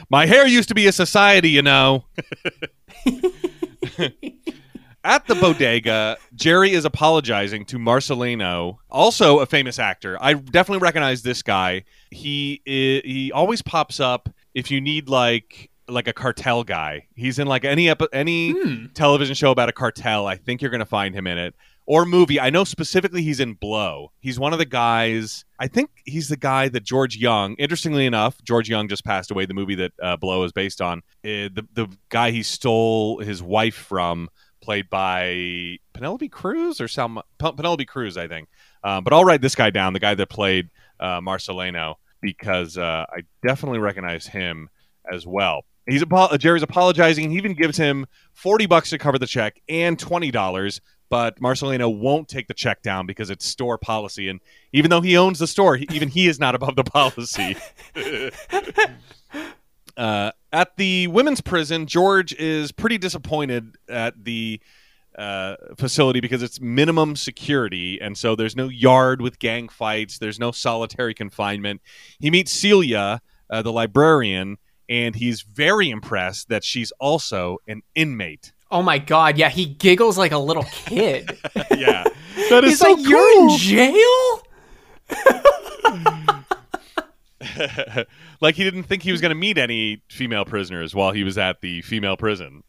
S2: My hair used to be a society, you know. At the bodega, Jerry is apologizing to Marcelino, also a famous actor. I definitely recognize this guy. He he always pops up if you need like like a cartel guy. He's in like any epi- any hmm. television show about a cartel. I think you're going to find him in it or movie. I know specifically he's in Blow. He's one of the guys. I think he's the guy that George Jung. Interestingly enough, George Jung just passed away. The movie that uh, Blow is based on. Uh, the the guy he stole his wife from, played by Penelope Cruz or Salma Pen- Penelope Cruz, I think. Um, but I'll write this guy down, the guy that played uh, Marcelino, because uh, I definitely recognize him as well. He's apo- Jerry's apologizing. He even gives him forty bucks to cover the check and twenty dollars but Marcelino won't take the check down because it's store policy. And even though he owns the store, he, even he is not above the policy. uh, at the women's prison, George is pretty disappointed at the uh, facility because it's minimum security, and so there's no yard with gang fights. There's no solitary confinement. He meets Celia, uh, the librarian, and he's very impressed that she's also an inmate.
S1: Oh my god, yeah, he giggles like a little kid.
S2: yeah, that is
S1: He's
S2: so
S1: like, "You're in jail."
S2: like he didn't think he was going to meet any female prisoners while he was at the female prison.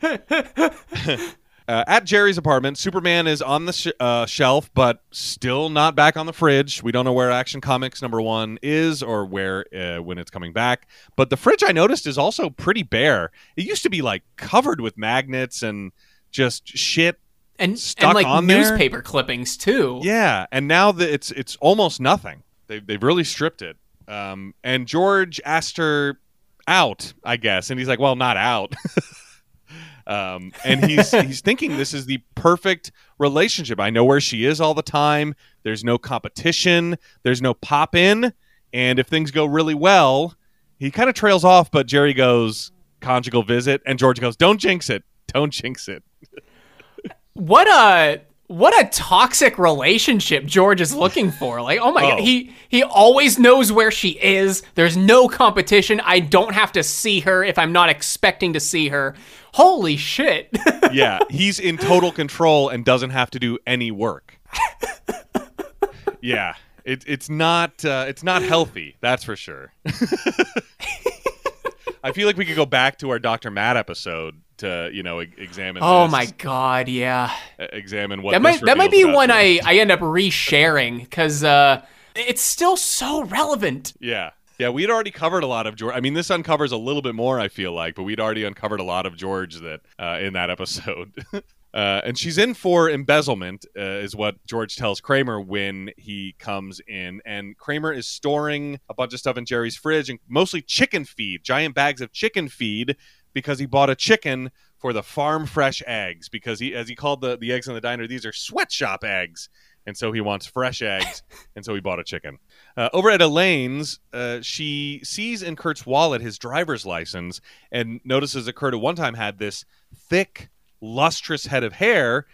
S2: Uh, at Jerry's apartment, Superman is on the sh- uh, shelf, but still not back on the fridge. We don't know where Action Comics number one is or where uh, when it's coming back. But the fridge I noticed is also pretty bare. It used to be like covered with magnets and just shit.
S1: And
S2: Stuck
S1: and like
S2: on there?
S1: newspaper clippings too.
S2: Yeah, and now that it's it's almost nothing. They've they've really stripped it. Um, and George asked her out, I guess, and he's like, "Well, not out." um, and he's he's thinking this is the perfect relationship. I know where she is all the time. There's no competition. There's no pop in. And if things go really well, he kind of trails off. But Jerry goes conjugal visit, and George goes, "Don't jinx it. Don't jinx it."
S1: What a what a toxic relationship George is looking for. Like, oh my
S2: Oh.
S1: god, he he always knows where she is. There's no competition. I don't have to see her if I'm not expecting to see her. Holy shit.
S2: yeah, he's in total control and doesn't have to do any work. yeah, it, it's not uh, it's not healthy. That's for sure. I feel like we could go back to our Dr. Matt episode to you know e- examine.
S1: oh
S2: this,
S1: my god, yeah.
S2: examine what
S1: That
S2: this
S1: might that might be one I I end up resharing cuz uh it's still so relevant.
S2: Yeah. Yeah, we'd already covered a lot of George. I mean, this uncovers a little bit more, I feel like, but we'd already uncovered a lot of George that uh, in that episode. uh, and she's in for embezzlement, uh, is what George tells Kramer when he comes in. And Kramer is storing a bunch of stuff in Jerry's fridge, and mostly chicken feed, giant bags of chicken feed, because he bought a chicken for the farm fresh eggs. Because he, as he called the the eggs in the diner, these are sweatshop eggs. And so he wants fresh eggs, and so he bought a chicken. Uh, over at Elaine's, uh, she sees in Kurt's wallet his driver's license and notices that Kurt at one time had this thick, lustrous head of hair,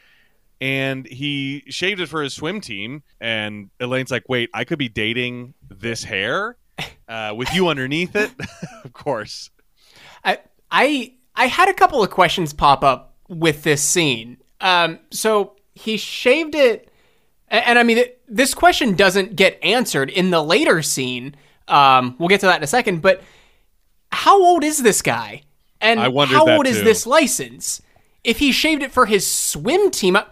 S2: and he shaved it for his swim team. And Elaine's like, "Wait, I could be dating this hair uh, with you underneath it, of course."
S1: I I I had a couple of questions pop up with this scene. Um, so he shaved it, and, and I mean, this question doesn't get answered in the later scene. Um, we'll get to that in a second. But how old is this guy? And how old is this license? If he shaved it for his swim team, uh,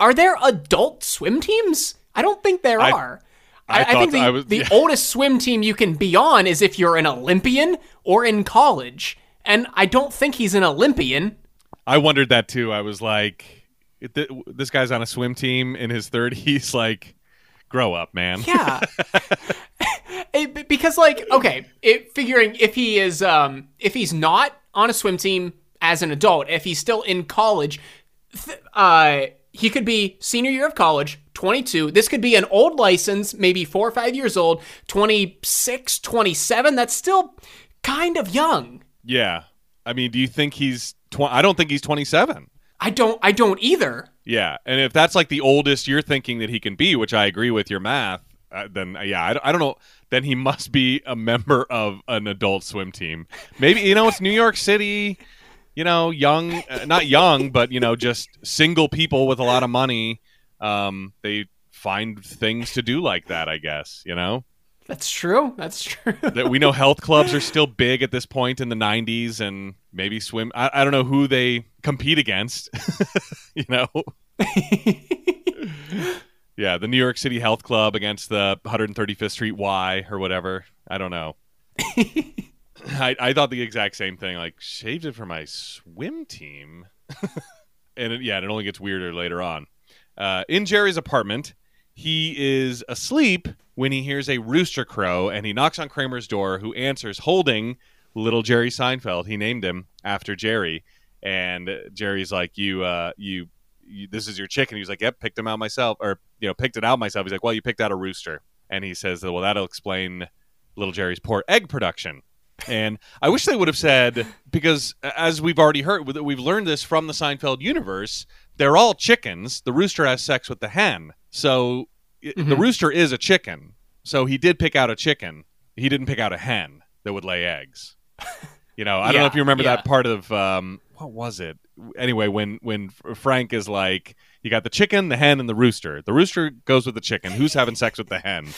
S1: are there adult swim teams? I don't think there
S2: I-
S1: are.
S2: I
S1: I, I think the,
S2: was-
S1: the
S2: yeah.
S1: oldest swim team you can be on is if you're an Olympian or in college. And I don't think he's an Olympian.
S2: I wondered that too. I was like, th- "This guy's on a swim team in his 30s. Like, grow up, man."
S1: Yeah. It- because like okay, it, figuring if he is um if he's not on a swim team as an adult, if he's still in college, th- uh he could be senior year of college, 22. This could be an old license, maybe 4 or 5 years old, 26, 27. That's still kind of young.
S2: Yeah. I mean, do you think he's? Tw- I don't think he's 27.
S1: I don't I don't either.
S2: Yeah, and if that's like the oldest you're thinking that he can be, which I agree with your math, uh, then uh, yeah, I, don't- I don't know. Then he must be a member of an adult swim team. Maybe you know it's New York City. You know, young, uh, not young, but you know, just single people with a lot of money. Um, they find things to do like that. I guess you know
S1: That's true. That's true.
S2: that we know health clubs are still big at this point in the 90s and maybe swim I, I don't know who they compete against you know? Yeah the new york city health club against the 135th street y or whatever. I don't know. I, I thought the exact same thing like shaved it for my swim team. And it, yeah and it only gets weirder later on. Uh, in jerry's apartment he is asleep when he hears a rooster crow and he knocks on Kramer's door, who answers holding little Jerry Seinfeld. He named him after Jerry. And Jerry's like, You, uh, you, you this is your chicken. He's like, Yep, picked him out myself, or, you know, picked it out myself. He's like, Well, you picked out a rooster. And he says, Well, that'll explain little Jerry's poor egg production. And I wish they would have said, because as we've already heard, we've learned this from the Seinfeld universe, they're all chickens. The rooster has sex with the hen. So i the rooster is a chicken. So he did pick out a chicken. He didn't pick out a hen that would lay eggs. You know, I don't know if you remember
S1: yeah.
S2: that part of um, what was it? Anyway, when when Frank is like, you got the chicken, the hen, and the rooster. The rooster goes with the chicken. Who's having sex with the hen,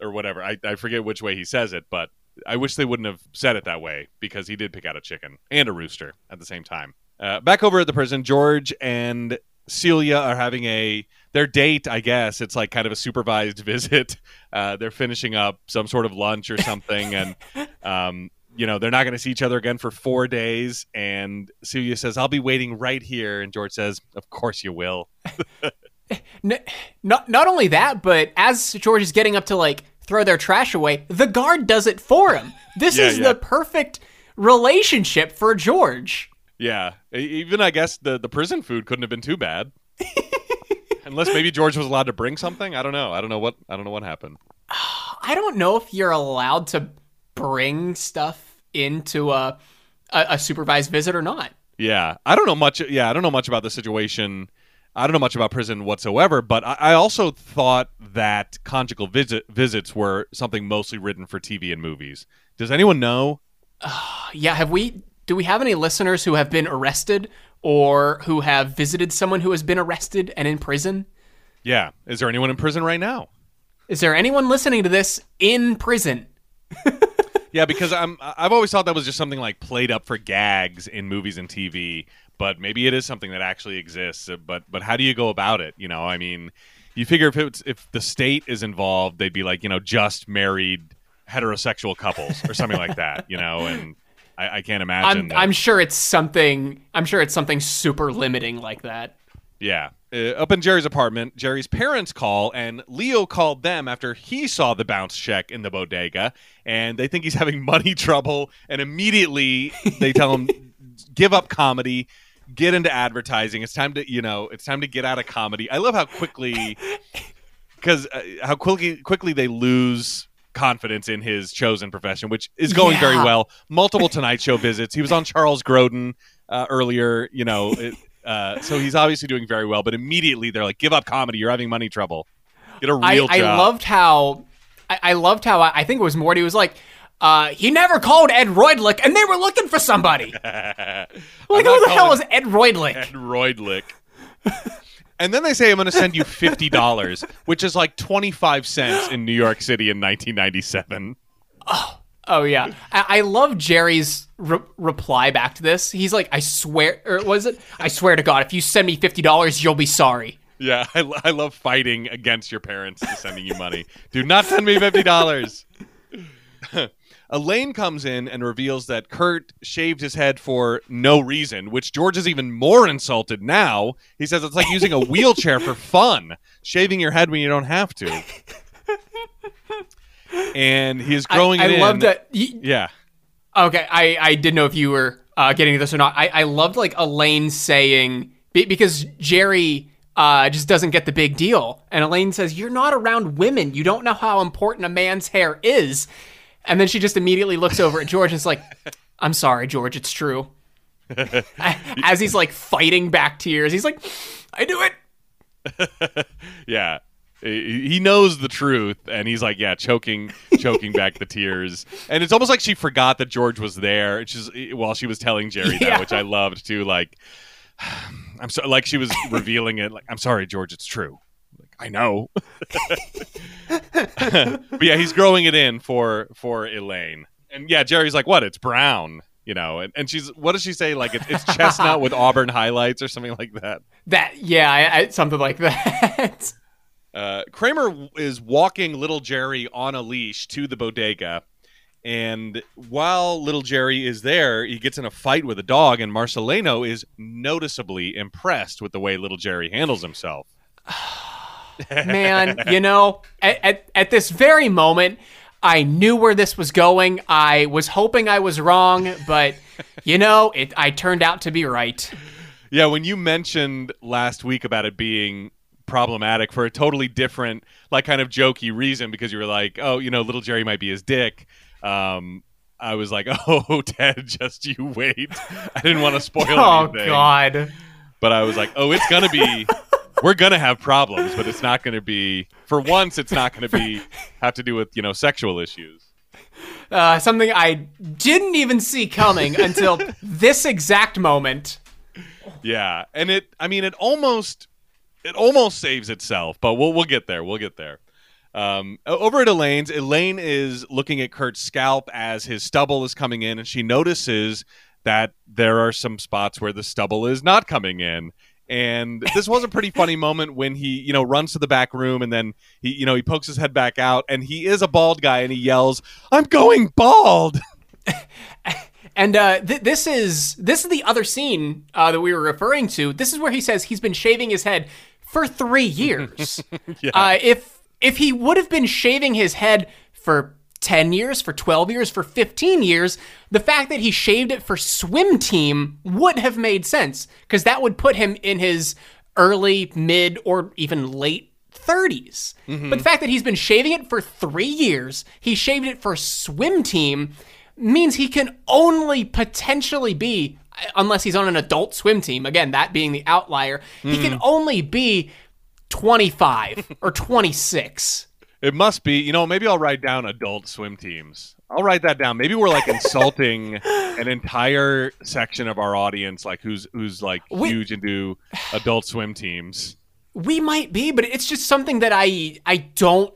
S2: or whatever? I, I forget which way he says it, but I wish they wouldn't have said it that way because he did pick out a chicken and a rooster at the same time. Uh, back over at the prison, George and Celia are having a their date. I guess it's like kind of a supervised visit. Uh, they're finishing up some sort of lunch or something, and um, you know they're not going to see each other again for four days. And Celia says, "I'll be waiting right here," and George says, "Of course you will."
S1: Not not only that, but as George is getting up to like throw their trash away, the guard does it for him. This
S2: Yeah,
S1: is
S2: yeah.
S1: the perfect relationship for George.
S2: Yeah, even I guess the the prison food couldn't have been too bad. Unless maybe George was allowed to bring something. I don't know. I don't know what I don't know what happened.
S1: I don't know if you're allowed to bring stuff into a a, a supervised visit or not.
S2: Yeah, I don't know much. Yeah, I don't know much about the situation. I don't know much about prison whatsoever. But I, I also thought that conjugal visit visits were something mostly written for TV and movies. Does anyone know?
S1: Yeah, have we do we have any listeners who have been arrested or who have visited someone who has been arrested and in prison?
S2: Yeah, is there anyone in prison right now?
S1: Is there anyone listening to this in prison?
S2: Yeah, because I'm I've always thought that was just something like played up for gags in movies and TV, but maybe it is something that actually exists. But but how do you go about it? You know, I mean, you figure if it's if the state is involved, they'd be like you know just married heterosexual couples or something like that. You know, and I, I can't imagine.
S1: I'm
S2: that-
S1: I'm sure it's something I'm sure it's something super limiting like that.
S2: Yeah. Uh, up in Jerry's apartment, Jerry's parents call, and Leo called them after he saw the bounce check in the bodega, and they think he's having money trouble. And immediately they tell him, give up comedy, get into advertising. It's time to, you know, it's time to get out of comedy. I love how quickly, because uh, how quickly quickly they lose confidence in his chosen profession, which is going very well. Multiple Tonight Show visits. He was on Charles Grodin uh, earlier, you know. It, uh, so he's obviously doing very well, but immediately they're like, "Give up comedy. You're having money trouble. Get a
S1: I,
S2: real
S1: I
S2: job."
S1: loved how I, I loved how I, I think it was Morty was like, uh, he never called Ed Roydlick, and they were looking for somebody. Like, who the hell is Ed Roydlick?
S2: Ed Roydlick? And then they say, "I'm going to send you fifty dollars," which is like twenty five cents in New York City in 1997.
S1: Oh oh yeah, I, I love Jerry's re- reply back to this. He's like, I swear, or was it? I swear to God, if you send me fifty dollars, you'll be sorry.
S2: Yeah, I, I love fighting against your parents to sending you money. Do not send me fifty dollars. Elaine comes in and reveals that Kurt shaved his head for no reason, which George is even more insulted now. He says it's like using a wheelchair for fun, shaving your head when you don't have to. and he is growing
S1: I, I
S2: in.
S1: love that. y-
S2: Yeah.
S1: Okay, I, I didn't know if you were uh, getting this or not. I, I loved like Elaine saying because Jerry uh, just doesn't get the big deal, and Elaine says, "You're not around women. You don't know how important a man's hair is." And then she just immediately looks over at George and is like, "I'm sorry, George. It's true." As he's like fighting back tears, he's like, "I do it."
S2: Yeah. He knows the truth and he's like, yeah, choking choking back the tears. And it's almost like she forgot that George was there she's eh, while she was telling Jerry
S1: Yeah.
S2: that, which I loved too, like I'm so like she was revealing it like I'm sorry, George, it's true. I know. but yeah, he's growing it in for for Elaine. And yeah, Jerry's like, "What? It's brown." You know, and, and she's what does she say? Like it's, it's chestnut with auburn highlights or something like that.
S1: That yeah, I, I, something like that.
S2: Uh, Kramer is walking little Jerry on a leash to the bodega. And while little Jerry is there, he gets in a fight with a dog, and Marcelino is noticeably impressed with the way little Jerry handles himself.
S1: man you know at, at, at this very moment i knew where this was going i was hoping i was wrong but you know it i turned out to be right
S2: Yeah, when you mentioned last week about it being problematic for a totally different, like kind of jokey reason, because you were like, oh, you know, little Jerry might be his dick. Um, I was like, oh, Ted, just you wait. I didn't want to spoil it.
S1: oh
S2: anything.
S1: god
S2: but I was like, oh, it's gonna be. We're gonna have problems, but it's not gonna be. For once, it's not gonna be have to do with you know sexual issues.
S1: uh, something i didn't even see coming until this exact moment
S2: Yeah, and it. I mean, it almost. It almost saves itself, but we'll we'll get there. We'll get there. Um, over at Elaine's, Elaine is looking at Kurt's scalp as his stubble is coming in, and she notices that there are some spots where the stubble is not coming in. And this was a pretty funny moment when he, you know, runs to the back room and then he, you know, he pokes his head back out and he is a bald guy and he yells, "I'm going bald!"
S1: And uh, th- this is this is the other scene uh, that we were referring to. This is where he says he's been shaving his head for three years. uh, if if he would have been shaving his head for ten years, for twelve years, for fifteen years, the fact that he shaved it for swim team would have made sense because that would put him in his early, mid, or even late 30s. Mm-hmm. But the fact that he's been shaving it for three years, he shaved it for swim team, means he can only potentially be, unless he's on an adult swim team, again, that being the outlier, he can mm-hmm. only be 25 or 26.
S2: It must be. You know, maybe I'll write down adult swim teams. I'll write that down. Maybe we're like insulting an entire section of our audience, like who's who's like
S1: We-
S2: huge into adult swim teams.
S1: We might be, but it's just something that I I don't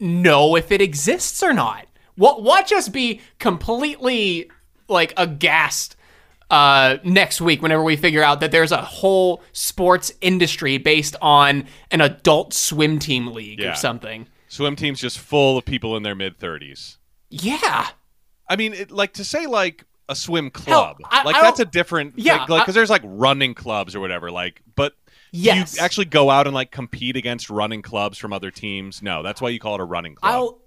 S1: know if it exists or not. What watch us be completely like aghast uh, next week whenever we figure out that there's a whole sports industry based on an adult swim team league
S2: Yeah.
S1: or something.
S2: Swim teams just full of people in their mid thirties.
S1: Yeah.
S2: I mean, it, like to say like a swim club,
S1: I-
S2: like
S1: I
S2: that's a different.
S1: Yeah,
S2: like because
S1: I-
S2: there's like running clubs or whatever. Like, but
S1: Yes.
S2: you actually go out and like compete against running clubs from other teams. No, that's why you call it a running club.
S1: I'll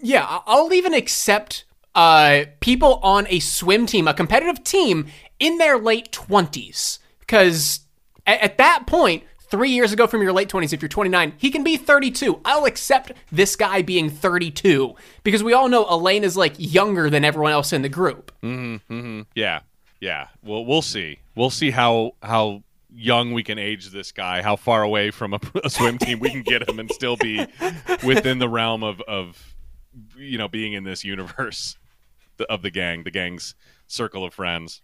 S1: yeah, I'll even accept uh, people on a swim team, a competitive team, in their late twenties, because at, at that point, three years ago from your late twenties, if you're 29, he can be 32. I'll accept this guy being 32 because we all know Elaine is like younger than everyone else in the group. Mm-hmm.
S2: Yeah, yeah. Well, we'll see. We'll see how how young we can age this guy. How far away from a, a swim team we can get him and still be within the realm of of you know being in this universe of the gang, the gang's circle of friends.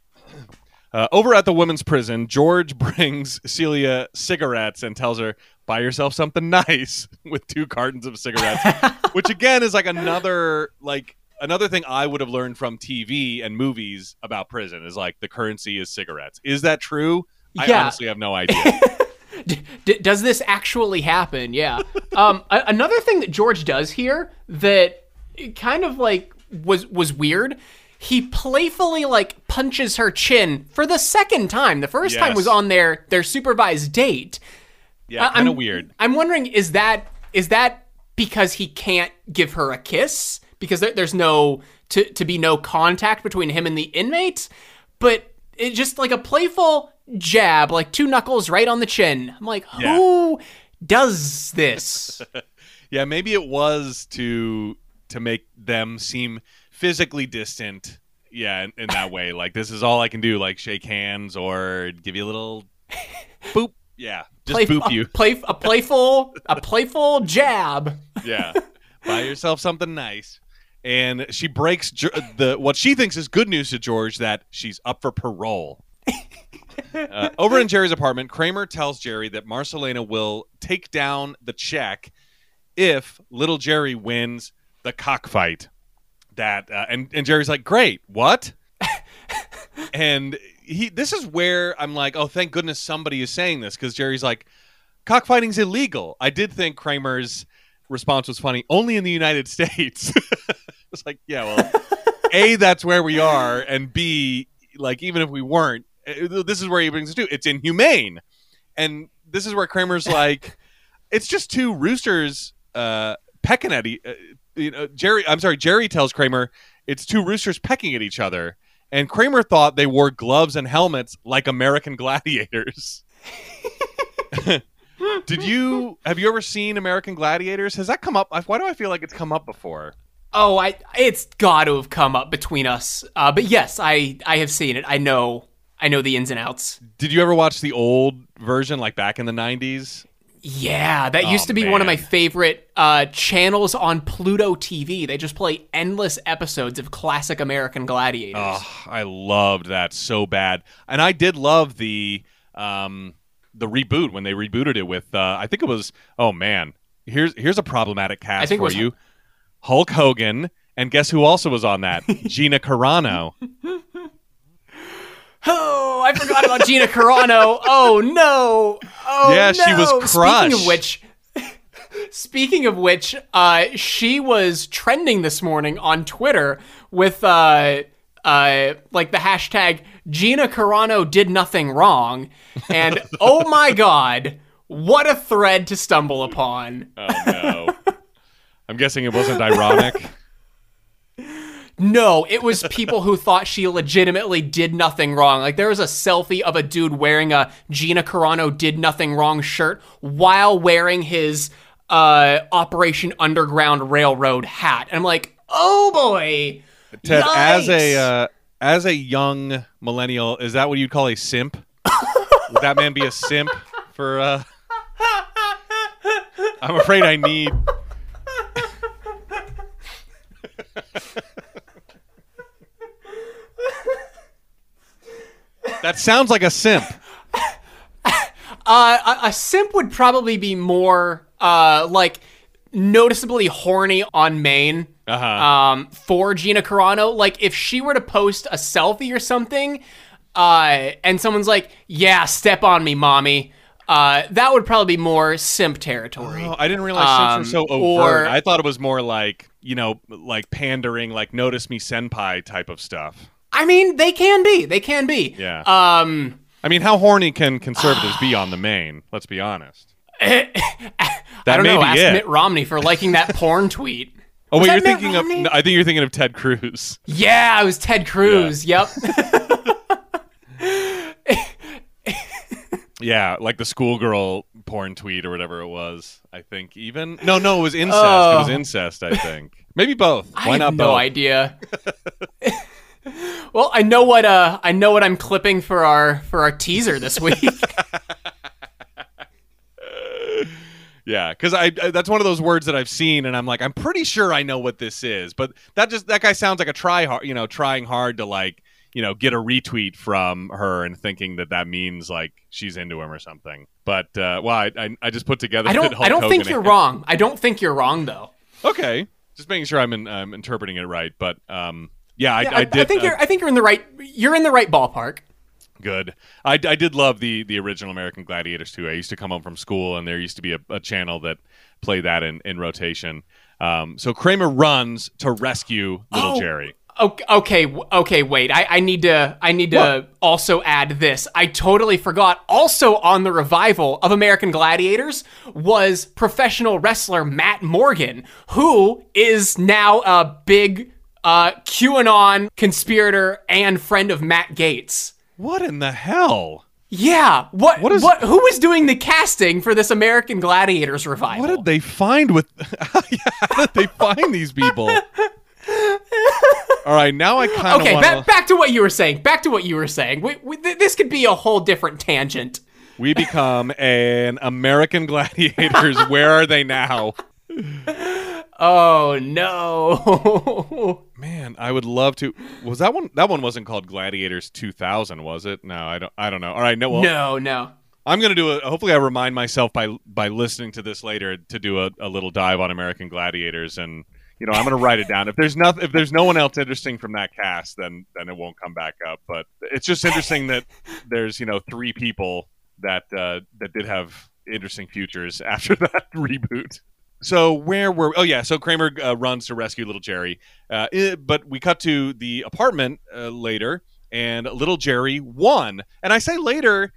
S2: Uh, over at the women's prison, George brings Celia cigarettes and tells her, "Buy yourself something nice." With two cartons of cigarettes, which again is like another like another thing I would have learned from TV and movies about prison is like the currency is cigarettes. Is that true? I
S1: Yeah.
S2: honestly have no idea.
S1: D- does this actually happen? Yeah. um, a- another thing that George does here that kind of like was was weird. He playfully like punches her chin for the second time. The first time was on their their supervised date.
S2: Yeah, kind of weird.
S1: I'm wondering is that is that because he can't give her a kiss because there, there's no to to be no contact between him and the inmate, but it's just like a playful jab, like two knuckles right on the chin. I'm like,
S2: Yeah.
S1: who does this?
S2: Yeah, maybe it was to to make them seem physically distant. Yeah, in, in that way. Like this is all I can do, like shake hands or give you a little boop. Yeah, just
S1: Play-
S2: boop
S1: a,
S2: you.
S1: play, a playful a playful jab.
S2: Yeah, buy yourself something nice. And she breaks Ge- the what she thinks is good news to George that she's up for parole. Uh, over in Jerry's apartment, Kramer tells Jerry that Marcelino will take down the check if little Jerry wins the cockfight. That uh, and and Jerry's like, "Great, what?" and he this is where I'm like, "Oh, thank goodness somebody is saying this," because Jerry's like, "Cockfighting's illegal." I did think Kramer's response was funny, only in the United States. it's like, yeah, well, a that's where we are, and b like even if we weren't, uh, this is where he brings us to. It's inhumane, and this is where Kramer's like, it's just two roosters uh, pecking at each. You know, Jerry. I'm sorry, Jerry tells Kramer it's two roosters pecking at each other, and Kramer thought they wore gloves and helmets like American gladiators. Did you have you ever seen American Gladiators? Has that come up? Why do I feel like it's come up before?
S1: Oh, I it's got to have come up between us. Uh, but yes, I I have seen it. I know I know the ins and outs.
S2: Did you ever watch the old version, like back in the '90s?
S1: Yeah, that used
S2: Oh,
S1: to be one of my favorite uh, channels on Pluto TV. They just play endless episodes of classic American Gladiators.
S2: Oh, I loved that so bad, and I did love the um, the reboot when they rebooted it with. Uh, I think it was. Oh man, here's here's a problematic cast
S1: I think
S2: for
S1: was-
S2: you: Hulk Hogan, and guess who also was on that? Gina Carano.
S1: Oh, I forgot about Gina Carano. Oh no. Oh
S2: Yeah, she was
S1: no.
S2: crushed.
S1: Speaking of which, speaking of which, uh, she was trending this morning on Twitter with uh, uh, like the hashtag Gina Carano did nothing wrong, and oh my god, what a thread to stumble upon.
S2: Oh no. I'm guessing it wasn't ironic.
S1: No, it was people who thought she legitimately did nothing wrong. Like there was a selfie of a dude wearing a Gina Carano did nothing wrong shirt while wearing his uh, Operation Underground Railroad hat. And I'm like, oh boy.
S2: Ted, as a uh, as a young millennial, is that what you'd call a simp? Would that man be a simp for? Uh... I'm afraid I need. that sounds like a simp.
S1: Uh, a, a simp would probably be more uh, like noticeably horny on main.
S2: Uh-huh.
S1: um, for Gina Carano. Like, if she were to post a selfie or something, uh, and someone's like, "Yeah, step on me, mommy," uh, that would probably be more simp territory.
S2: Oh, I didn't realize simps were so
S1: Um,
S2: overt.
S1: or-
S2: I thought it was more like you know, like pandering, like notice me senpai type of stuff.
S1: I mean, they can be. They can be.
S2: Yeah.
S1: Um,
S2: I mean, how horny can conservatives be on the main? Let's be honest.
S1: I don't know. Ask
S2: it.
S1: Mitt Romney for liking that porn tweet.
S2: Oh
S1: Was
S2: wait, you're
S1: Mitt
S2: thinking of?
S1: Romney?
S2: I think you're thinking of Ted Cruz.
S1: Yeah, it was Ted Cruz. Yep.
S2: Yeah, like the schoolgirl porn tweet or whatever it was. I think even no, no, it was incest. It
S1: Oh.
S2: was incest. I think maybe both.
S1: I
S2: Why
S1: have
S2: not
S1: no
S2: both?
S1: idea. Well, I know what uh I know what I'm clipping for our for our teaser this week.
S2: Yeah, because I, I that's one of those words that I've seen, and I'm like, I'm pretty sure I know what this is, but that just that guy sounds like a try hard, you know, trying hard to like, you know, get a retweet from her and thinking that that means like she's into him or something. But uh, well, I, I, I just put together.
S1: I don't I don't think you're wrong. I don't think you're wrong though.
S2: Okay, just making sure I'm in, I'm interpreting it right. But um, yeah, I,
S1: Yeah,
S2: I,
S1: I,
S2: did.
S1: I think
S2: uh,
S1: you're I think you're in the right you're in the right ballpark.
S2: Good. I, I did love the the original American Gladiators too. I used to come home from school, and there used to be a, a channel that played that in, in rotation. Um, so Kramer runs to rescue little
S1: Oh.
S2: Jerry.
S1: Okay, okay. Wait, I, I need to. I need to
S2: What?
S1: also add this. I totally forgot. Also on the revival of American Gladiators was professional wrestler Matt Morgan, who is now a big uh, QAnon conspirator and friend of Matt Gaetz.
S2: What in the hell?
S1: Yeah, what?
S2: What is-
S1: what? Who is doing the casting for this American Gladiators revival?
S2: What did they find with? how did they find these people? All right, now I kind of
S1: okay,
S2: want
S1: back, back to what you were saying. Back to what you were saying. We, we, th- this could be a whole different tangent.
S2: We become an American Gladiators. Where are they now?
S1: Oh no.
S2: Man, I would love to. Was that one? That one wasn't called Gladiators 2000, was it? No, I don't. I don't know. All right, no. Well,
S1: no, no.
S2: I'm gonna do a. Hopefully, I remind myself by by listening to this later to do a, a little dive on American Gladiators, and you know, I'm gonna write it down. If there's nothing, if there's no one else interesting from that cast, then then it won't come back up. But it's just interesting that there's you know three people that uh, that did have interesting futures after that reboot. So where were? Oh yeah, so Kramer uh, runs to rescue little Jerry, uh, i- but we cut to the apartment uh, later, and little Jerry won. And I say later,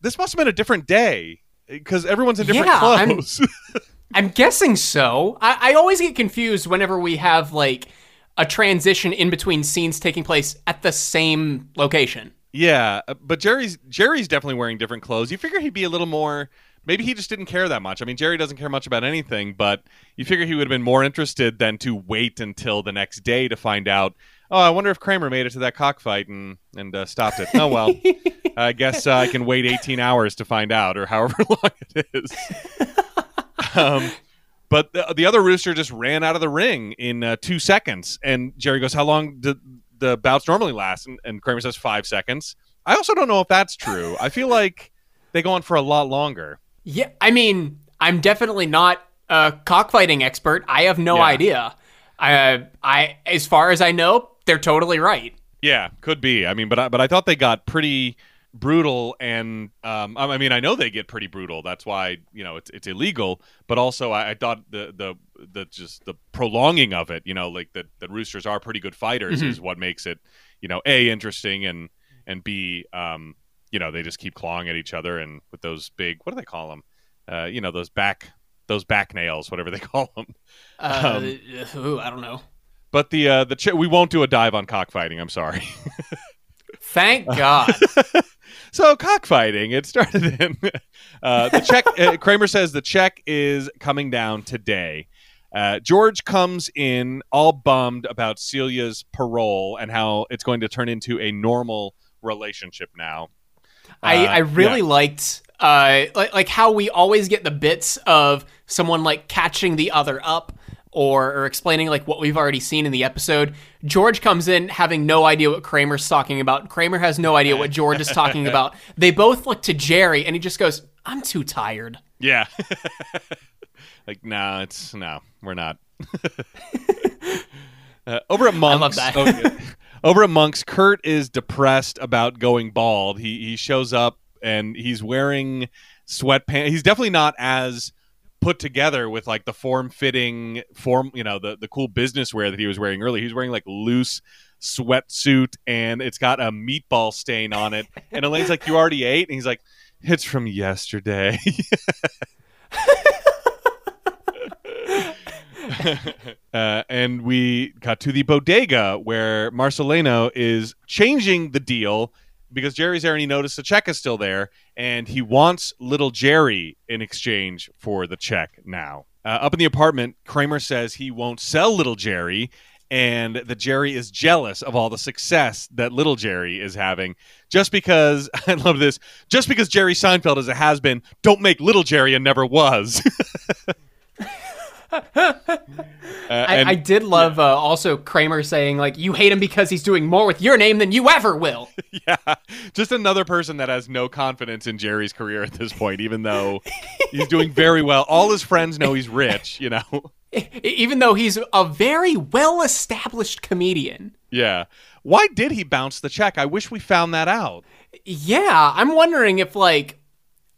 S2: this must have been a different day because everyone's in different
S1: Yeah, I'm-
S2: clothes.
S1: I'm guessing so. I, I always get confused whenever we have like a transition in between scenes taking place at the same location.
S2: yeah, uh, but Jerry's Jerry's definitely wearing different clothes. You figure he'd be a little more. Maybe he just didn't care that much. I mean, Jerry doesn't care much about anything, but you figure he would have been more interested than to wait until the next day to find out. Oh, I wonder if Kramer made it to that cockfight and and uh, stopped it. Oh well, I guess uh, I can wait 18 hours to find out, or however long it is. um, but the, the other rooster just ran out of the ring in uh, two seconds, and Jerry goes, "How long do the bouts normally last?" And, and Kramer says, five seconds." I also don't know if that's true. I feel like they go on for a lot longer.
S1: Yeah, I mean, I'm definitely not a cockfighting expert. I have no
S2: Yeah.
S1: idea. I, I, as far as I know, they're totally right.
S2: Yeah, could be. I mean, but I, but I thought they got pretty brutal, and um, I mean, I know they get pretty brutal. That's why you know it's it's illegal. But also, I, I thought the the the just the prolonging of it, you know, like that the roosters are pretty good fighters, is what makes it, you know, a interesting and and b um, you know, they just keep clawing at each other and with those big what do they call them? Uh, you know, those back those back nails, whatever they call them.
S1: Uh,
S2: Um,
S1: ooh, I don't know.
S2: But the uh, the ch- we won't do a dive on cockfighting. I'm sorry.
S1: Thank God.
S2: So cockfighting, it started in uh, the check. Uh, Kramer says the check is coming down today. Uh, George comes in all bummed about Celia's parole and how it's going to turn into a normal relationship now.
S1: I,
S2: Uh,
S1: I really
S2: yeah.
S1: liked uh like like how we always get the bits of someone like catching the other up or, or explaining like what we've already seen in the episode. George comes in having no idea what Kramer's talking about. Kramer has no idea what George is talking about. They both look to Jerry and he just goes, "I'm too tired."
S2: Yeah. like no, it's no, we're not. uh, over at Monks,
S1: love that.
S2: okay. Over at Monks, Kurt is depressed about going bald. He he shows up and he's wearing sweatpants. He's definitely not as put together with like the form fitting form, you know, the the cool business wear that he was wearing earlier. He's wearing like loose sweatsuit and it's got a meatball stain on it. And Elaine's like, "You already ate?" And he's like, "It's from yesterday." uh, and we got to the bodega where Marcelino is changing the deal because Jerry's there and he noticed the check is still there and he wants little Jerry in exchange for the check now. Uh, up in the apartment, Kramer says he won't sell little Jerry and that Jerry is jealous of all the success that little Jerry is having just because I love this just because Jerry Seinfeld is a has been don't make little Jerry a never was. Uh,
S1: I,
S2: and-
S1: I did love uh, also Kramer saying like, "You hate him because he's doing more with your name than you ever will."
S2: yeah, just another person that has no confidence in Jerry's career at this point, even though he's doing very well. All his friends know he's rich, you know.
S1: Even though he's a very well-established comedian.
S2: yeah. Why did he bounce the check? I wish we found that out.
S1: Yeah, I'm wondering if like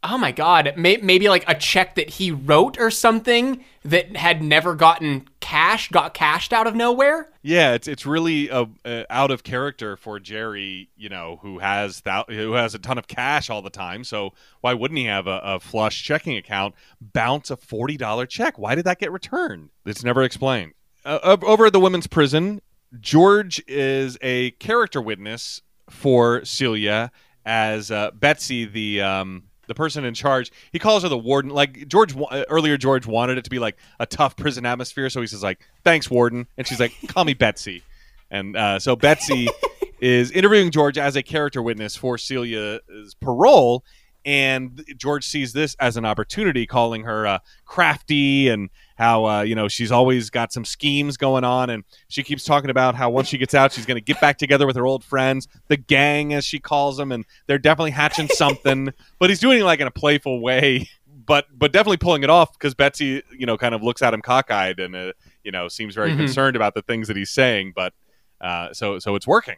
S1: oh my god, may, maybe like a check that he wrote or something that had never gotten cash got cashed out of nowhere.
S2: Yeah, it's it's really uh, uh, out of character for Jerry, you know, who has who has a ton of cash all the time. So why wouldn't he have a, a flush checking account bounce a forty dollar check? Why did that get returned? It's never explained. Uh, over at the women's prison, George is a character witness for Celia as uh, Betsy, the um, the person in charge. He calls her the warden. Like George uh, earlier, George wanted it to be like a tough prison atmosphere, so he says like, "Thanks, warden," and she's like, "Call me Betsy." And uh, so Betsy is interviewing George as a character witness for Celia's parole, and George sees this as an opportunity, calling her uh, crafty and how uh, you know she's always got some schemes going on, and she keeps talking about how once she gets out, she's going to get back together with her old friends, the gang as she calls them, and they're definitely hatching something. but he's doing it like in a playful way, but but definitely pulling it off because Betsy, you know, kind of looks at him cockeyed and uh, you know seems very mm-hmm. concerned about the things that he's saying, but uh, so so it's working.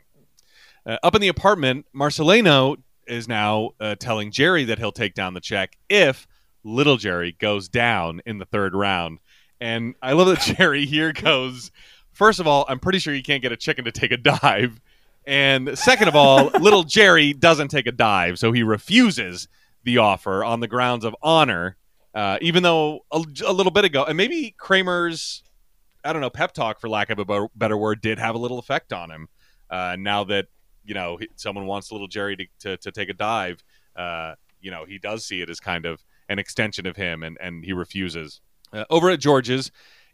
S2: Uh, up in the apartment, Marcelino is now uh, telling Jerry that he'll take down the check if little Jerry goes down in the third round. And I love that Jerry here goes, first of all, I'm pretty sure you can't get a chicken to take a dive. And second of all, little Jerry doesn't take a dive, so he refuses the offer on the grounds of honor, uh, even though a, a, little bit ago, and maybe Kramer's, I don't know, pep talk, for lack of a better word, did have a little effect on him. Uh, now that you know someone wants little Jerry to, to, to take a dive, uh, you know he does see it as kind of an extension of him, and and he refuses. Uh, over at George's,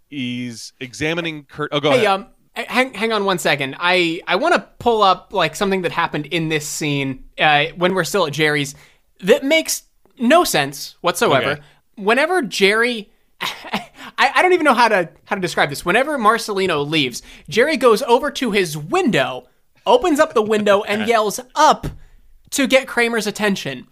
S2: he's examining Kurt. Oh, go
S1: hey,
S2: ahead.
S1: Um, hang hang on one second. I I want to pull up like something that happened in this scene uh, when we're still at Jerry's that makes no sense whatsoever. Okay. Whenever Jerry. I, I don't even know how to how to describe this. Whenever Marcelino leaves, Jerry goes over to his window opens up the window and yells up to get Kramer's attention.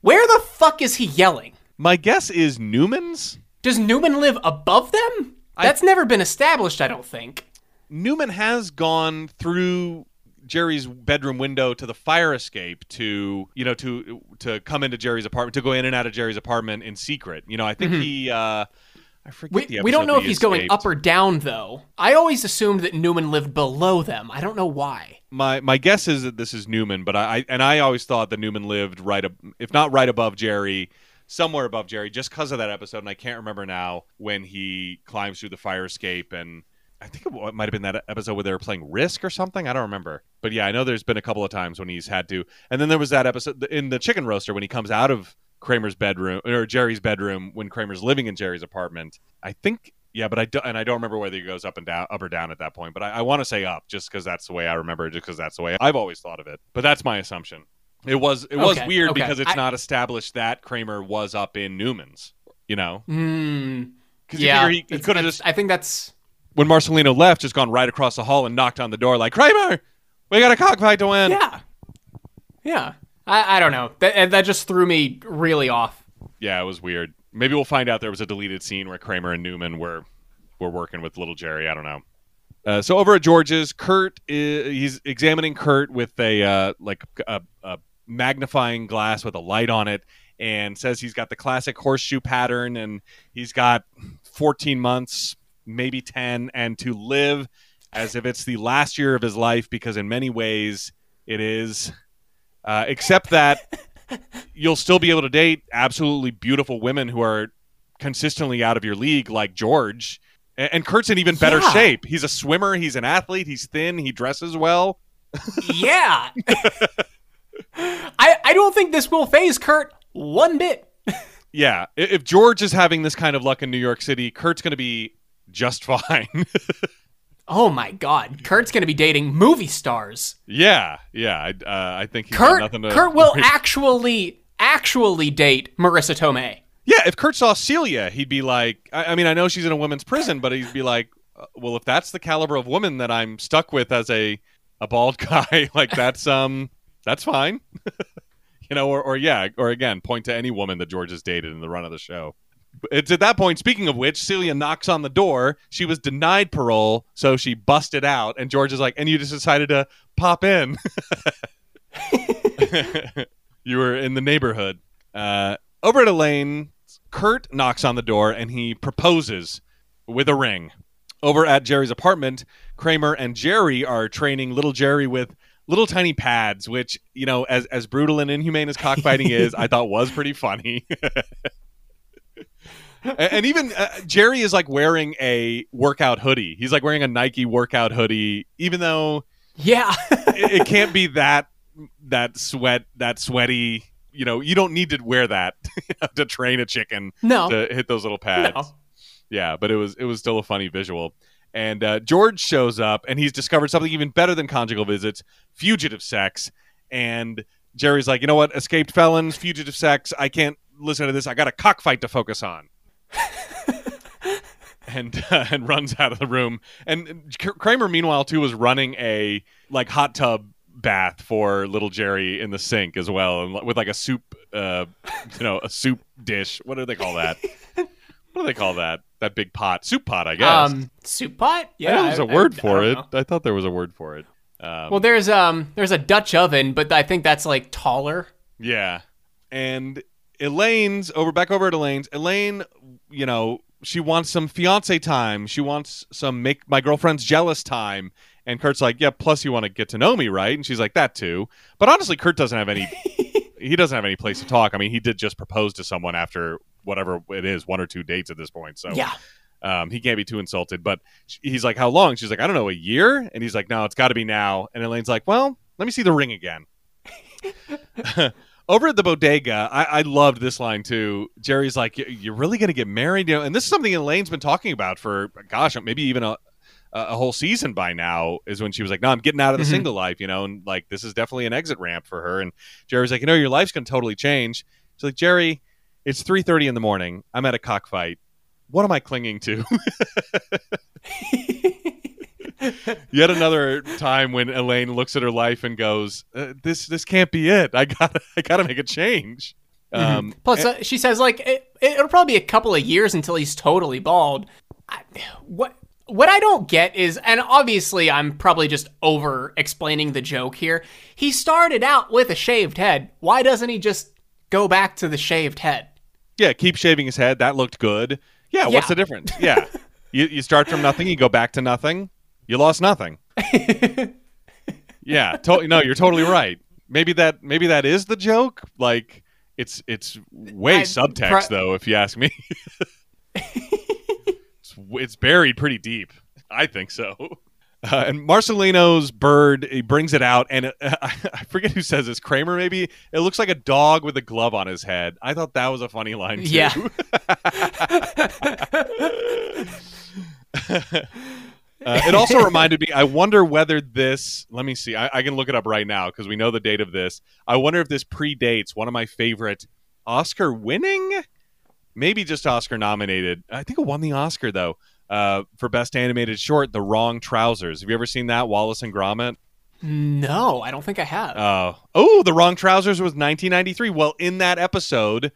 S1: Where the fuck is he yelling?
S2: My guess is Newman's.
S1: Does Newman live above them? That's I, never been established, I don't think.
S2: Newman has gone through Jerry's bedroom window to the fire escape to, you know, to to come into Jerry's apartment, to go in and out of Jerry's apartment in secret. You know, I think mm-hmm. he uh I forget
S1: we, we don't know if he's
S2: escaped.
S1: going up or down though. I always assumed that Newman lived below them. I don't know why.
S2: My my guess is that this is Newman, but I, I and I always thought that Newman lived right up, if not right above Jerry, somewhere above Jerry, just because of that episode. And I can't remember now when he climbs through the fire escape and. I think it might have been that episode where they were playing Risk or something. I don't remember, but yeah, I know there's been a couple of times when he's had to. And then there was that episode in the chicken roaster when he comes out of Kramer's bedroom or Jerry's bedroom when Kramer's living in Jerry's apartment. I think yeah, but I do, and I don't remember whether he goes up and down, up or down at that point. But I, I want to say up, just because that's the way I remember it, just because that's the way I've always thought of it. But that's my assumption. It was it was
S1: okay,
S2: weird
S1: okay.
S2: because it's
S1: I,
S2: not established that Kramer was up in Newman's. You know,
S1: mm,
S2: yeah, he, he could have just.
S1: I think that's
S2: when Marcelino left, just gone right across the hall and knocked on the door like Kramer, we got a cockfight to win.
S1: Yeah, yeah. I, I don't know. That that just threw me really off.
S2: Yeah, it was weird. Maybe we'll find out there was a deleted scene where Kramer and Newman were were working with little Jerry. I don't know. Uh, so over at George's, Kurt is he's examining Kurt with a uh, like a, a, magnifying glass with a light on it, and says he's got the classic horseshoe pattern, and he's got 14 months, maybe 10, and to live as if it's the last year of his life because in many ways it is. Uh, except that you'll still be able to date absolutely beautiful women who are consistently out of your league, like George. And, Kurt's in even better
S1: yeah.
S2: shape. He's a swimmer. He's an athlete. He's thin. He dresses well.
S1: yeah. I I don't think this will phase Kurt one bit.
S2: yeah, if George is having this kind of luck in New York City, Kurt's going to be just fine.
S1: Oh my God, Kurt's going to be dating movie stars.
S2: Yeah, yeah. I, uh, I think
S1: Kurt
S2: to,
S1: Kurt will actually actually date Marisa Tomei.
S2: Yeah, if Kurt saw Celia, he'd be like, I, I mean, I know she's in a women's prison, but he'd be like, uh, well, if that's the caliber of woman that I'm stuck with as a a bald guy, like that's um that's fine. you know, or, or yeah, or again, point to any woman that George has dated in the run of the show. It's at that point, speaking of which, Celia knocks on the door. She was denied parole, so she busted out. And George is like, and you just decided to pop in. you were in the neighborhood. Uh, over at Elaine, Kurt knocks on the door and he proposes with a ring. Over at Jerry's apartment, Kramer and Jerry are training little Jerry with little tiny pads, which, you know, as, as brutal and inhumane as cockfighting is, I thought was pretty funny. and, even uh, Jerry is like wearing a workout hoodie. He's like wearing a Nike workout hoodie, even though
S1: Yeah.
S2: it, it can't be that that sweat that sweaty. You know, you don't need to wear that to train a chicken
S1: no.
S2: to hit those little pads.
S1: No.
S2: Yeah, but it was it was still a funny visual. And uh, George shows up, and he's discovered something even better than conjugal visits: fugitive sex. And Jerry's like, you know what? Escaped felons, fugitive sex. I can't listen to this. I got a cockfight to focus on. and uh, and runs out of the room. And Kramer, meanwhile, too, was running a like hot tub bath for little Jerry in the sink as well, and with like a soup, uh, you know, a soup dish. What do they call that? what do they call that? That big pot, soup pot, I guess.
S1: Um, soup pot? Yeah.
S2: there's a
S1: I-
S2: word
S1: I- I
S2: for
S1: don't
S2: it.
S1: know.
S2: I thought there was a word for it. Um,
S1: Well, there's um there's a Dutch oven, but I think that's like taller.
S2: Yeah. And Elaine's over back over at Elaine's. Elaine, you know, she wants some fiance time. She wants some make my girlfriend's jealous time. And Kurt's like, Yeah, plus you want to get to know me, right? And she's like, That too. But honestly, Kurt doesn't have any he doesn't have any place to talk. I mean, he did just propose to someone after whatever it is, one or two dates at this point. So
S1: Yeah.
S2: um, he can't be too insulted. But he's like, How long? She's like, I don't know, a year? And he's like, No, it's got to be now. And Elaine's like, Well, let me see the ring again. Over at the bodega, I, I loved this line too. Jerry's like, "You're really going to get married?" You know, and this is something Elaine's been talking about for, gosh, maybe even a a whole season by now. Is when she was like, "No, I'm getting out of the
S1: Mhm.
S2: single life," you know, and like this is definitely an exit ramp for her. And Jerry's like, "You know, your life's going to totally change." She's like, "Jerry, it's 3:30 in the morning. I'm at a cockfight. What am I clinging to?" Yet another time when Elaine looks at her life and goes, uh, "This this can't be it. I got to I got to make a change." Um,
S1: Plus, uh, she says like it, it'll probably be a couple of years until he's totally bald. I, what what I don't get is, and obviously I'm probably just over explaining the joke here. He started out with a shaved head. Why doesn't he just go back to the shaved head?
S2: yeah, keep shaving his head. That looked good. Yeah, what's the difference? Yeah, you you start from nothing, you go back to nothing. You lost nothing. yeah, to- no, you're totally right. Maybe that maybe that is the joke. Like it's it's way
S1: I-
S2: subtext
S1: pro-
S2: though, if you ask me. it's, it's buried pretty deep. I think so. Uh, and Marcelino's bird, he brings it out, and it, I forget who says this. Kramer, maybe it looks like a dog with a glove on his head. I thought that was a funny line too.
S1: Yeah.
S2: Uh, it also reminded me. I wonder whether this. Let me see. I, I can look it up right now because we know the date of this. I wonder if this predates one of my favorite Oscar-winning, maybe just Oscar-nominated. I think it won the Oscar though uh, for best animated short. The Wrong Trousers. Have you ever seen that? Wallace and Gromit.
S1: No, I don't think I have.
S2: Oh, oh, the wrong trousers was 1993. Well, in that episode,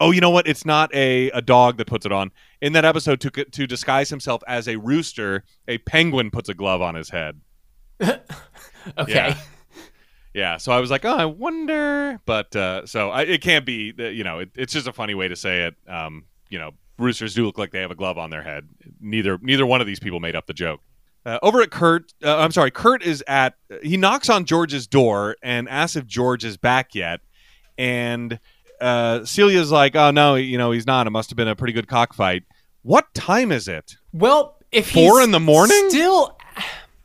S2: oh, you know what? It's not a, a dog that puts it on. In that episode, to to disguise himself as a rooster, a penguin puts a glove on his head.
S1: okay.
S2: yeah. Yeah, so I was like, oh, I wonder, but uh, so I, it can't be. You know, it, it's just a funny way to say it. Um, you know, roosters do look like they have a glove on their head. Neither neither one of these people made up the joke. Uh, over at Kurt, uh, I'm sorry, Kurt is at. He knocks on George's door and asks if George is back yet, and uh, Celia's like, "Oh no, you know he's not. It must have been a pretty good cockfight." What time is it?
S1: Well, if
S2: Four
S1: he's
S2: in the morning?
S1: still,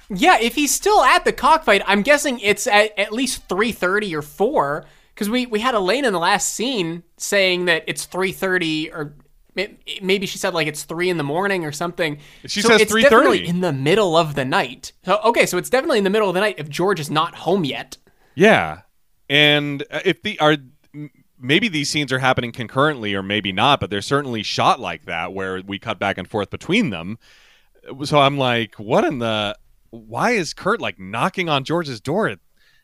S1: yeah, if he's still at the cockfight, I'm guessing it's at at least three thirty or four. Because we we had Elaine in the last scene saying that it's three thirty or maybe she said like it's three in the morning or something.
S2: She
S1: so
S2: says
S1: it's
S2: 3:30.
S1: definitely in the middle of the night. So okay, so it's definitely in the middle of the night if George is not home yet.
S2: Yeah, and uh, if the are maybe these scenes are happening concurrently or maybe not, but they're certainly shot like that where we cut back and forth between them. So I'm like, what in the? Why is Kurt like knocking on George's door at,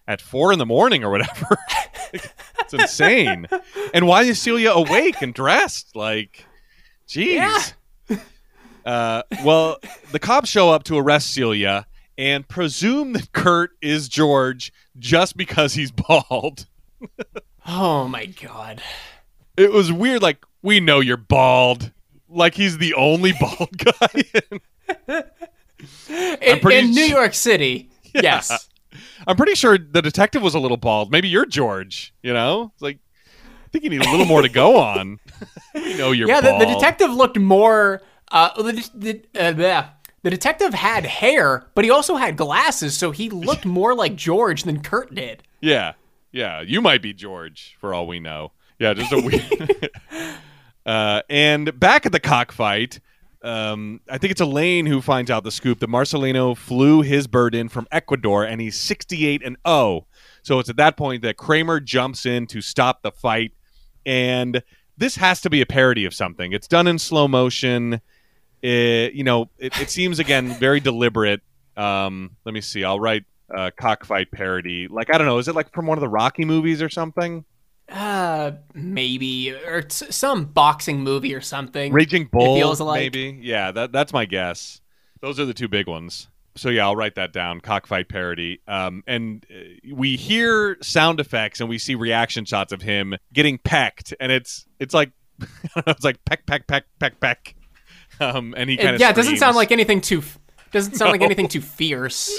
S2: at four in the morning or whatever? it's insane. And why is Celia awake and dressed? Like, jeez. Uh, well, the cops show up to arrest Celia and presume that Kurt is George just because he's bald.
S1: Oh my god.
S2: it was weird. Like we know you're bald. Like he's the only bald guy.
S1: In,
S2: pretty
S1: in New York City, yes.
S2: I'm pretty sure the detective was a little bald. Maybe you're George. You know, it's like I think you need a little more to go on. we know you're
S1: Yeah, the, the detective looked more. Uh, the, the, uh, the detective had hair, but he also had glasses, so he looked more like George than Kurt did.
S2: Yeah, yeah. You might be George for all we know. Yeah, just a weird. uh, and back at the cockfight, um, I think it's Elaine who finds out the scoop that Marcelino flew his bird in from Ecuador, and he's 68 and 0. So it's at that point that Kramer jumps in to stop the fight, and this has to be a parody of something. It's done in slow motion. It, you know, it, it seems again very deliberate. Um, let me see. I'll write uh, cockfight parody. Like I don't know, is it like from one of the Rocky movies or something?
S1: Uh, maybe or some boxing movie or something.
S2: Raging Bull,
S1: feels like-
S2: maybe. Yeah, that that's my guess. Those are the two big ones. So yeah, I'll write that down. Cockfight parody. Um, and uh, we hear sound effects and we see reaction shots of him getting pecked, and it's it's like it's like peck peck peck peck peck. Um, and he kind of
S1: yeah, it doesn't sound like anything too. Doesn't sound like anything too fierce.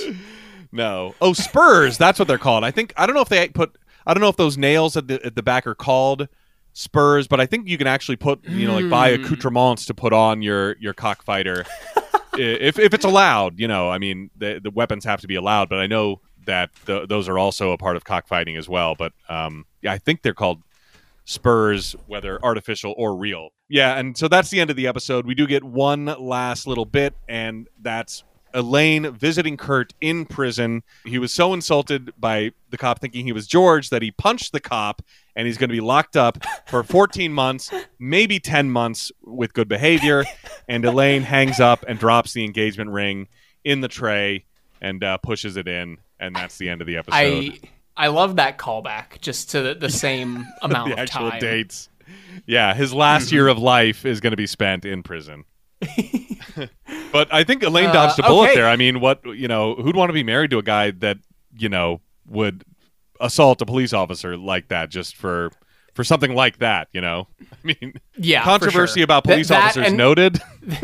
S2: No. Oh, spurs. That's what they're called. I think I don't know if they put. I don't know if those nails at the at the back are called spurs, but I think you can actually put you know like buy
S1: Hmm.
S2: accoutrements to put on your your cockfighter if if it's allowed. You know, I mean the the weapons have to be allowed, but I know that th those are also a part of cockfighting as well. But um, yeah, I think they're called spurs, whether artificial or real. Yeah, and so that's the end of the episode. We do get one last little bit, and that's Elaine visiting Kurt in prison. He was so insulted by the cop thinking he was George that he punched the cop, and he's going to be locked up for 14 months, maybe 10 months with good behavior. And Elaine hangs up and drops the engagement ring in the tray and uh, pushes it in, and that's the end of the episode.
S1: I I love that callback just to the, the same amount
S2: the
S1: of
S2: actual
S1: time.
S2: dates. Yeah, his last year of life is going to be spent in prison. but I think Elaine
S1: Uh,
S2: dodged a bullet
S1: okay.
S2: there. I mean, what you know, who'd want to be married to a guy that you know would assault a police officer like that just for for something like that? You know, I mean,
S1: Yeah,
S2: controversy
S1: sure.
S2: about police
S1: that
S2: officers
S1: and
S2: noted.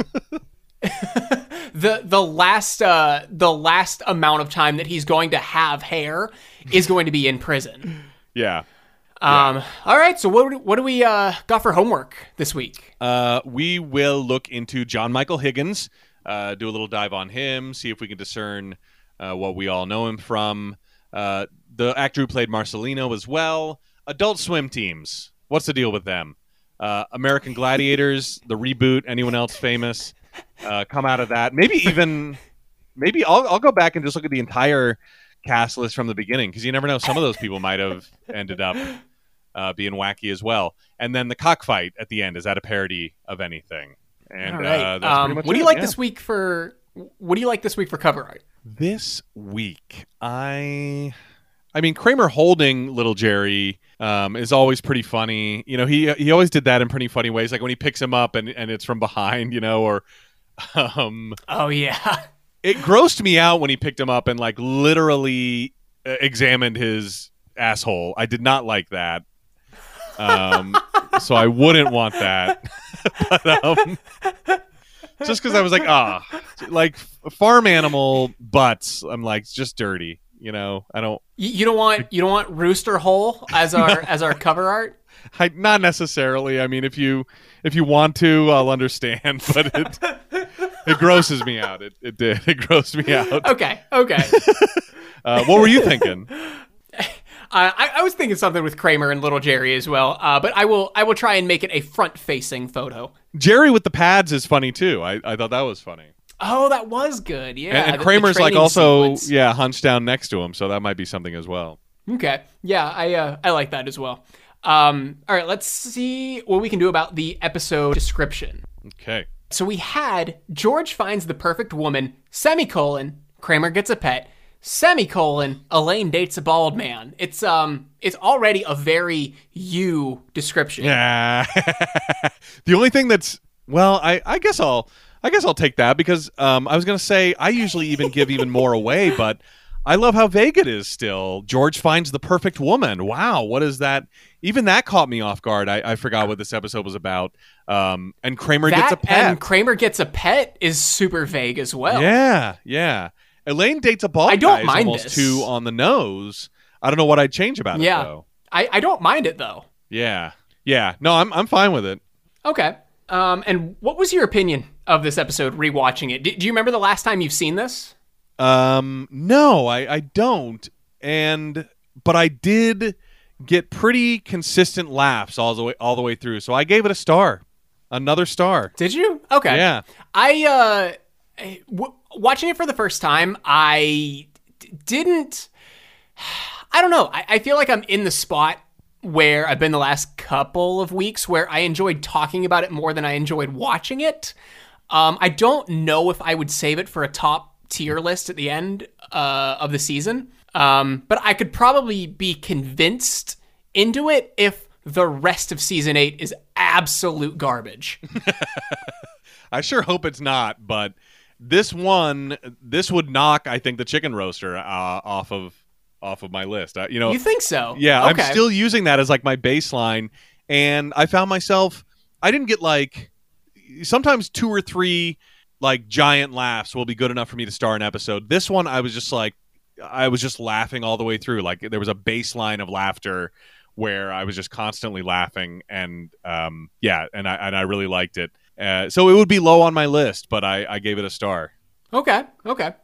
S1: The the last uh the last amount of time that he's going to have hair is going to be in prison.
S2: yeah.
S1: Um. All right. So what do- what do we uh got for homework this week?
S2: Uh, we will look into John Michael Higgins, uh, do a little dive on him, see if we can discern uh, what we all know him from. Uh, the actor who played Marcelino as well. Adult Swim teams. What's the deal with them? Uh, American Gladiators, the reboot. Anyone else famous? Uh, come out of that. Maybe even. Maybe I'll I'll go back and just look at the entire cast list from the beginning because you never know. Some of those people might have ended up uh, being wacky as well. And then the cockfight at the end is that a parody of anything? And
S1: All right.
S2: uh,
S1: um, what do you
S2: it,
S1: like
S2: yeah.
S1: this week for? What do you like this week for cover art?
S2: This week, I, I mean, Kramer holding little Jerry um, is always pretty funny. You know, he he always did that in pretty funny ways, like when he picks him up and and it's from behind. You know, or um,
S1: Oh yeah.
S2: it grossed me out when he picked him up and like literally uh, examined his asshole. I did not like that. Um, so I wouldn't want that. but um, just because I was like, ah, like farm animal butts. I'm like, it's just dirty. You know, I don't.
S1: You, you don't want you don't want Rooster Hole as our as our cover art.
S2: I, not necessarily. I mean, if you if you want to, I'll understand. But it it grosses me out. It it did. It grossed me out.
S1: Okay. Okay.
S2: Uh, what were you thinking?
S1: Uh, I, I was thinking something with Kramer and Little Jerry as well, uh, but I will I will try and make it a front-facing photo.
S2: Jerry with the pads is funny too. I, I thought that was funny.
S1: Oh, that was good. Yeah,
S2: and, and
S1: the- the
S2: Kramer's like also
S1: sequence.
S2: yeah hunched down next to him, so that might be something as well.
S1: Okay. Yeah, I uh, I like that as well. Um, all right, let's see what we can do about the episode description.
S2: Okay.
S1: So we had George finds the perfect woman, semicolon, Kramer gets a pet, semicolon, Elaine dates a bald man. It's um it's already a very you description.
S2: Yeah. the only thing that's well, I I guess I'll I guess I'll take that because um I was gonna say I usually even give even more away, but I love how vague it is still. George finds the perfect woman. Wow, what is that? Even that caught me off guard. I, I forgot what this episode was about. Um, and Kramer
S1: that
S2: gets a pet.
S1: and Kramer gets a pet is super vague as well.
S2: Yeah, yeah. Elaine dates a bald
S1: I don't
S2: guy
S1: mind
S2: almost
S1: this.
S2: too on the nose. I don't know what I'd change about
S1: Yeah.
S2: it though.
S1: I, I don't mind it though.
S2: Yeah, yeah. No, I'm I'm fine with it.
S1: Okay. Um, and what was your opinion of this episode rewatching it? Do, do you remember the last time you've seen this?
S2: Um, no, I, I don't. And but I did get pretty consistent laughs all the way all the way through. So I gave it a star, another star.
S1: Did you? Okay.
S2: Yeah.
S1: I uh, I- watching it for the first time, I d- didn't. I don't know. I, I feel like I'm in the spot where I've been the last couple of weeks, where I enjoyed talking about it more than I enjoyed watching it. Um, I don't know if I would save it for a top tier list at the end uh, of the season, um, but I could probably be convinced into it if the rest of season eight is absolute garbage.
S2: I sure hope it's not, but this one, this would knock, I think, the chicken roaster uh, off of off of my list. Uh, you know,
S1: You think so?
S2: yeah,
S1: Okay.
S2: I'm still using that as like my baseline, and I found myself, I didn't get like sometimes two or three like giant laughs will be good enough for me to star an episode. This one, I was just like, I was just laughing all the way through. Like there was a baseline of laughter where I was just constantly laughing, and um, yeah, and I and I really liked it. Uh, so it would be low on my list, but I, I gave it a star.
S1: Okay, okay.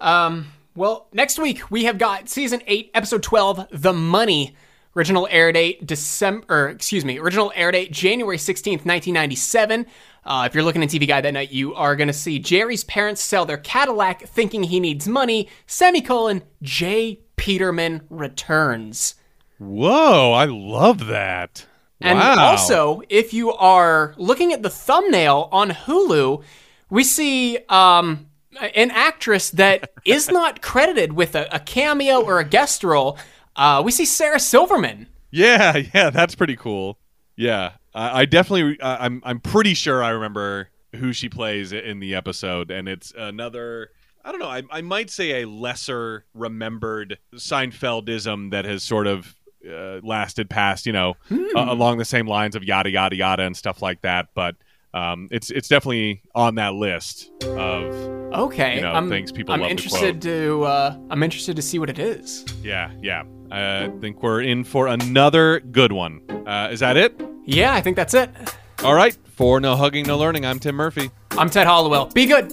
S1: Um, well, next week we have got season eight, episode twelve, "The Money." Original air date December, or excuse me, original air date January sixteenth, nineteen ninety seven. Uh, if you're looking at TV Guide that night, you are going to see Jerry's parents sell their Cadillac, thinking he needs money. Semicolon. J. Peterman returns.
S2: Whoa, I love that.
S1: And
S2: wow.
S1: also, if you are looking at the thumbnail on Hulu, we see um, an actress that is not credited with a, a cameo or a guest role. Uh, we see Sarah Silverman.
S2: Yeah, yeah, that's pretty cool. Yeah, I, I definitely, I, I'm, I'm pretty sure I remember who she plays in the episode, and it's another. I don't know. I, I might say a lesser remembered Seinfeldism that has sort of uh, lasted past, you know,
S1: Hmm.
S2: uh, along the same lines of yada yada yada and stuff like that. But um, it's it's definitely on that list of
S1: Okay,
S2: You know,
S1: I'm,
S2: things people
S1: I'm
S2: love to
S1: interested to, uh, I'm interested to see what it is.
S2: yeah yeah. I think we're in for another good one. Uh, is that it?
S1: Yeah, I think that's it.
S2: All right. For no hugging, no learning. I'm Tim Murphy.
S1: I'm Ted Hollowell. Be good.